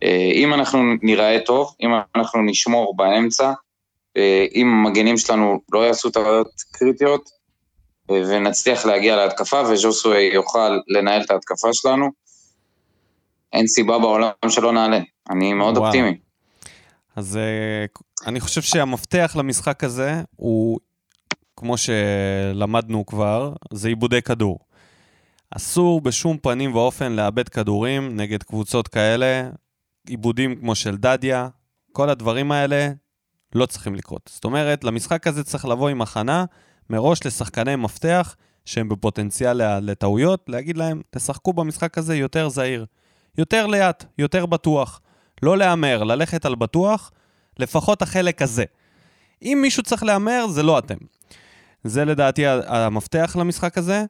אה, אם אנחנו ניראה טוב, אם אנחנו נשמור באמצע, אה, אם המגנים שלנו לא יעשו טעויות קריטיות, ונצליח להגיע להתקפה, וז'וסוי יוכל לנהל את ההתקפה שלנו, אין סיבה בעולם שלא נעלה. אני מאוד וואו. אופטימי. אז אני חושב שהמפתח למשחק הזה הוא, כמו שלמדנו כבר, זה עיבודי כדור. אסור בשום פנים ואופן לאבד כדורים נגד קבוצות כאלה, עיבודים כמו של דדיה, כל הדברים האלה לא צריכים לקרות. זאת אומרת, למשחק הזה צריך לבוא עם הכנה מראש לשחקני מפתח שהם בפוטנציאל לטעויות, להגיד להם, תשחקו במשחק הזה יותר זהיר, יותר לאט, יותר בטוח. לא להמר, ללכת על בטוח, לפחות החלק הזה. אם מישהו צריך להמר, זה לא אתם. זה לדעתי המפתח למשחק הזה,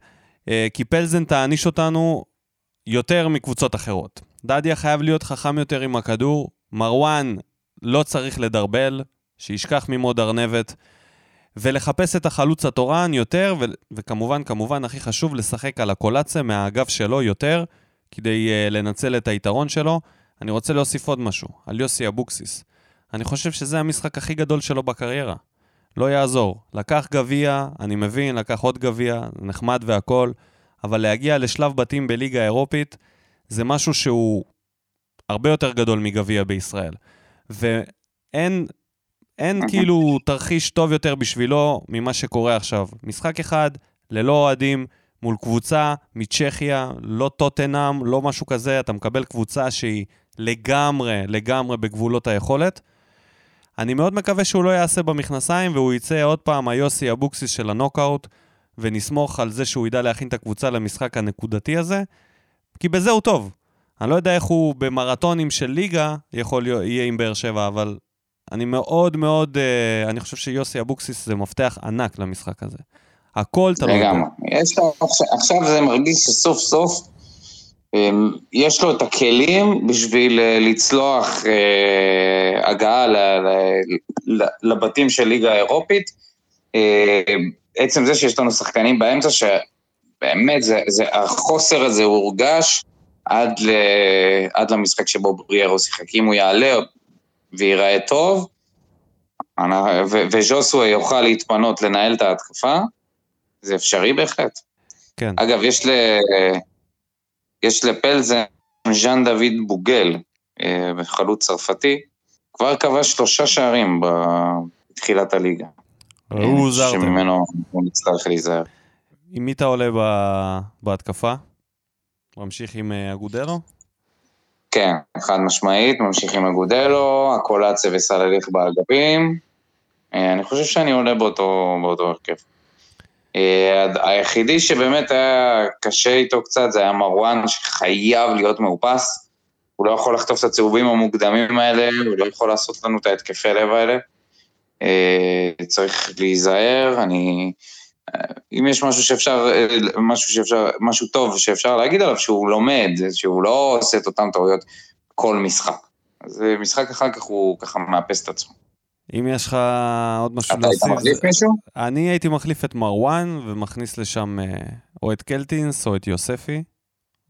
אה, כי פלזן תעניש אותנו יותר מקבוצות אחרות. דדיה חייב להיות חכם יותר עם הכדור, מרואן לא צריך לדרבל, שישכח ממוד ארנבת, ולחפש את החלוץ התורן יותר, ו- וכמובן, כמובן, הכי חשוב, לשחק על הקולציה מהאגף שלו יותר, כדי uh, לנצל את היתרון שלו. אני רוצה להוסיף עוד משהו, על יוסי אבוקסיס. אני חושב שזה המשחק הכי גדול שלו בקריירה. לא יעזור. לקח גביע, אני מבין, לקח עוד גביע, נחמד והכול, אבל להגיע לשלב בתים בליגה האירופית, זה משהו שהוא הרבה יותר גדול מגביע בישראל. ואין אין כאילו תרחיש טוב יותר בשבילו ממה שקורה עכשיו. משחק אחד, ללא אוהדים, מול קבוצה מצ'כיה, לא טוטנאם, לא משהו כזה, אתה מקבל קבוצה שהיא לגמרי, לגמרי בגבולות היכולת. אני מאוד מקווה שהוא לא יעשה במכנסיים והוא יצא עוד פעם היוסי אבוקסיס של הנוקאוט, ונסמוך על זה שהוא ידע להכין את הקבוצה למשחק הנקודתי הזה, כי בזה הוא טוב. אני לא יודע איך הוא במרתונים של ליגה יכול יהיה עם באר שבע, אבל אני מאוד מאוד, uh, אני חושב שיוסי אבוקסיס זה מפתח ענק למשחק הזה. הכל תלוי. לגמרי. עכשיו זה מרגיש שסוף סוף יש לו את הכלים בשביל אה, לצלוח אה, הגעה לבתים של ליגה האירופית. אה, עצם זה שיש לנו שחקנים באמצע, שבאמת זה, זה, החוסר הזה הורגש עד, ל, עד למשחק שבו בריארו שיחק. אם הוא יעלה וייראה טוב, וז'וסווה יוכל להתפנות לנהל את ההתקפה, זה אפשרי בהחלט. כן. אגב, יש ל... יש לפלזן ז'אן דוד בוגל, אה, חלוץ צרפתי, כבר כבש שלושה שערים בתחילת הליגה. הוא אה, זרתם. שממנו הוא נצטרך להיזהר. עם מי אתה עולה בהתקפה? ממשיך עם אה, אגודלו? כן, חד משמעית, ממשיך עם אגודלו, הקולציה וסלליך באגפים. אני חושב שאני עולה באותו הרכב. אה, היחידי שבאמת היה קשה איתו קצת זה היה מרואן, שחייב להיות מאופס. הוא לא יכול לחטוף את הצהובים המוקדמים האלה, הוא לא יכול לעשות לנו את ההתקפי לב האלה. אה, צריך להיזהר, אני... אה, אם יש משהו שאפשר, משהו שאפשר, משהו טוב שאפשר להגיד עליו, שהוא לומד, שהוא לא עושה את אותן טעויות כל משחק. אז משחק אחר כך הוא ככה מאפס את עצמו. אם יש לך עוד משהו להוסיף... אתה היית מחליף מישהו? אני הייתי מחליף את מרואן, ומכניס לשם אה, או את קלטינס או את יוספי,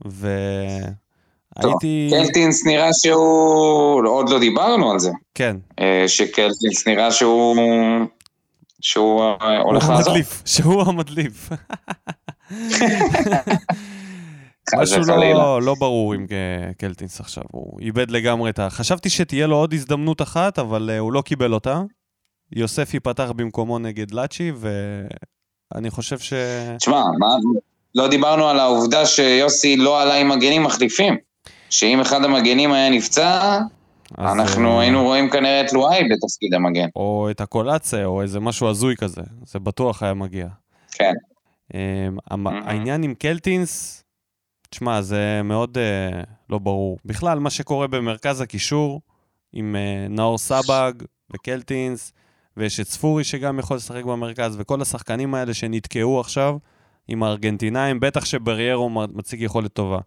והייתי... קלטינס נראה שהוא... עוד לא דיברנו על זה. כן. אה, שקלטינס נראה שהוא... שהוא אה, הולך לעזור. שהוא המדליף. משהו לא, לא ברור עם קלטינס עכשיו, הוא איבד לגמרי את ה... חשבתי שתהיה לו עוד הזדמנות אחת, אבל uh, הוא לא קיבל אותה. יוספי פתח במקומו נגד לאצ'י, ואני חושב ש... תשמע, מה... לא דיברנו על העובדה שיוסי לא עלה עם מגנים מחליפים. שאם אחד המגנים היה נפצע, אנחנו uh... היינו רואים כנראה את לואי בתפקיד המגן. או את הקולאצה, או איזה משהו הזוי כזה. זה בטוח היה מגיע. כן. Um, mm-hmm. העניין עם קלטינס, תשמע, זה מאוד uh, לא ברור. בכלל, מה שקורה במרכז הקישור, עם uh, נאור סבג וקלטינס, ויש את ספורי שגם יכול לשחק במרכז, וכל השחקנים האלה שנתקעו עכשיו, עם הארגנטינאים, בטח שבריירו מציג יכולת טובה.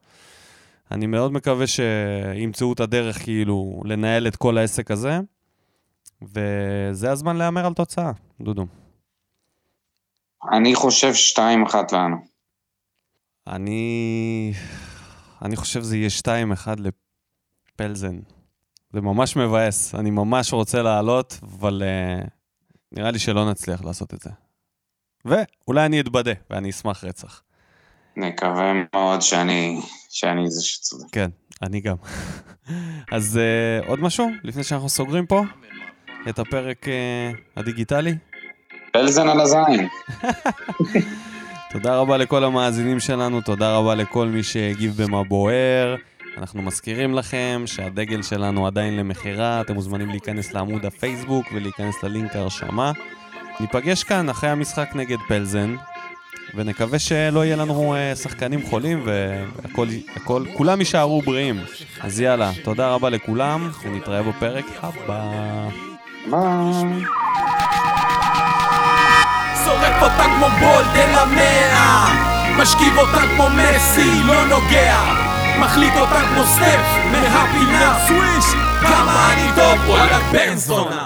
אני מאוד מקווה שימצאו את הדרך כאילו לנהל את כל העסק הזה, וזה הזמן להמר על תוצאה, דודו. אני חושב 2-1 לנו. אני... אני חושב שזה יהיה 2-1 לפלזן. זה ממש מבאס, אני ממש רוצה לעלות, אבל uh, נראה לי שלא נצליח לעשות את זה. ואולי אני אתבדה, ואני אשמח רצח. נקווה מאוד שאני, שאני זה שצודק. כן, אני גם. אז uh, עוד משהו, לפני שאנחנו סוגרים פה? את הפרק uh, הדיגיטלי? פלזן על הזין. תודה רבה לכל המאזינים שלנו, תודה רבה לכל מי שהגיב במה בוער. אנחנו מזכירים לכם שהדגל שלנו עדיין למכירה, אתם מוזמנים להיכנס לעמוד הפייסבוק ולהיכנס ללינק ההרשמה. ניפגש כאן אחרי המשחק נגד פלזן, ונקווה שלא יהיה לנו uh, שחקנים חולים והכל, הכל, כולם יישארו בריאים. אז יאללה, תודה רבה לכולם, ונתראה בפרק הבא. ביי. זורק אותה כמו בולט אל המאה. משכיב אותה כמו מסי, לא נוגע. מחליט אותה כמו סטף מהפינה. סוויש כמה אני טוב, וואלה בן זונה.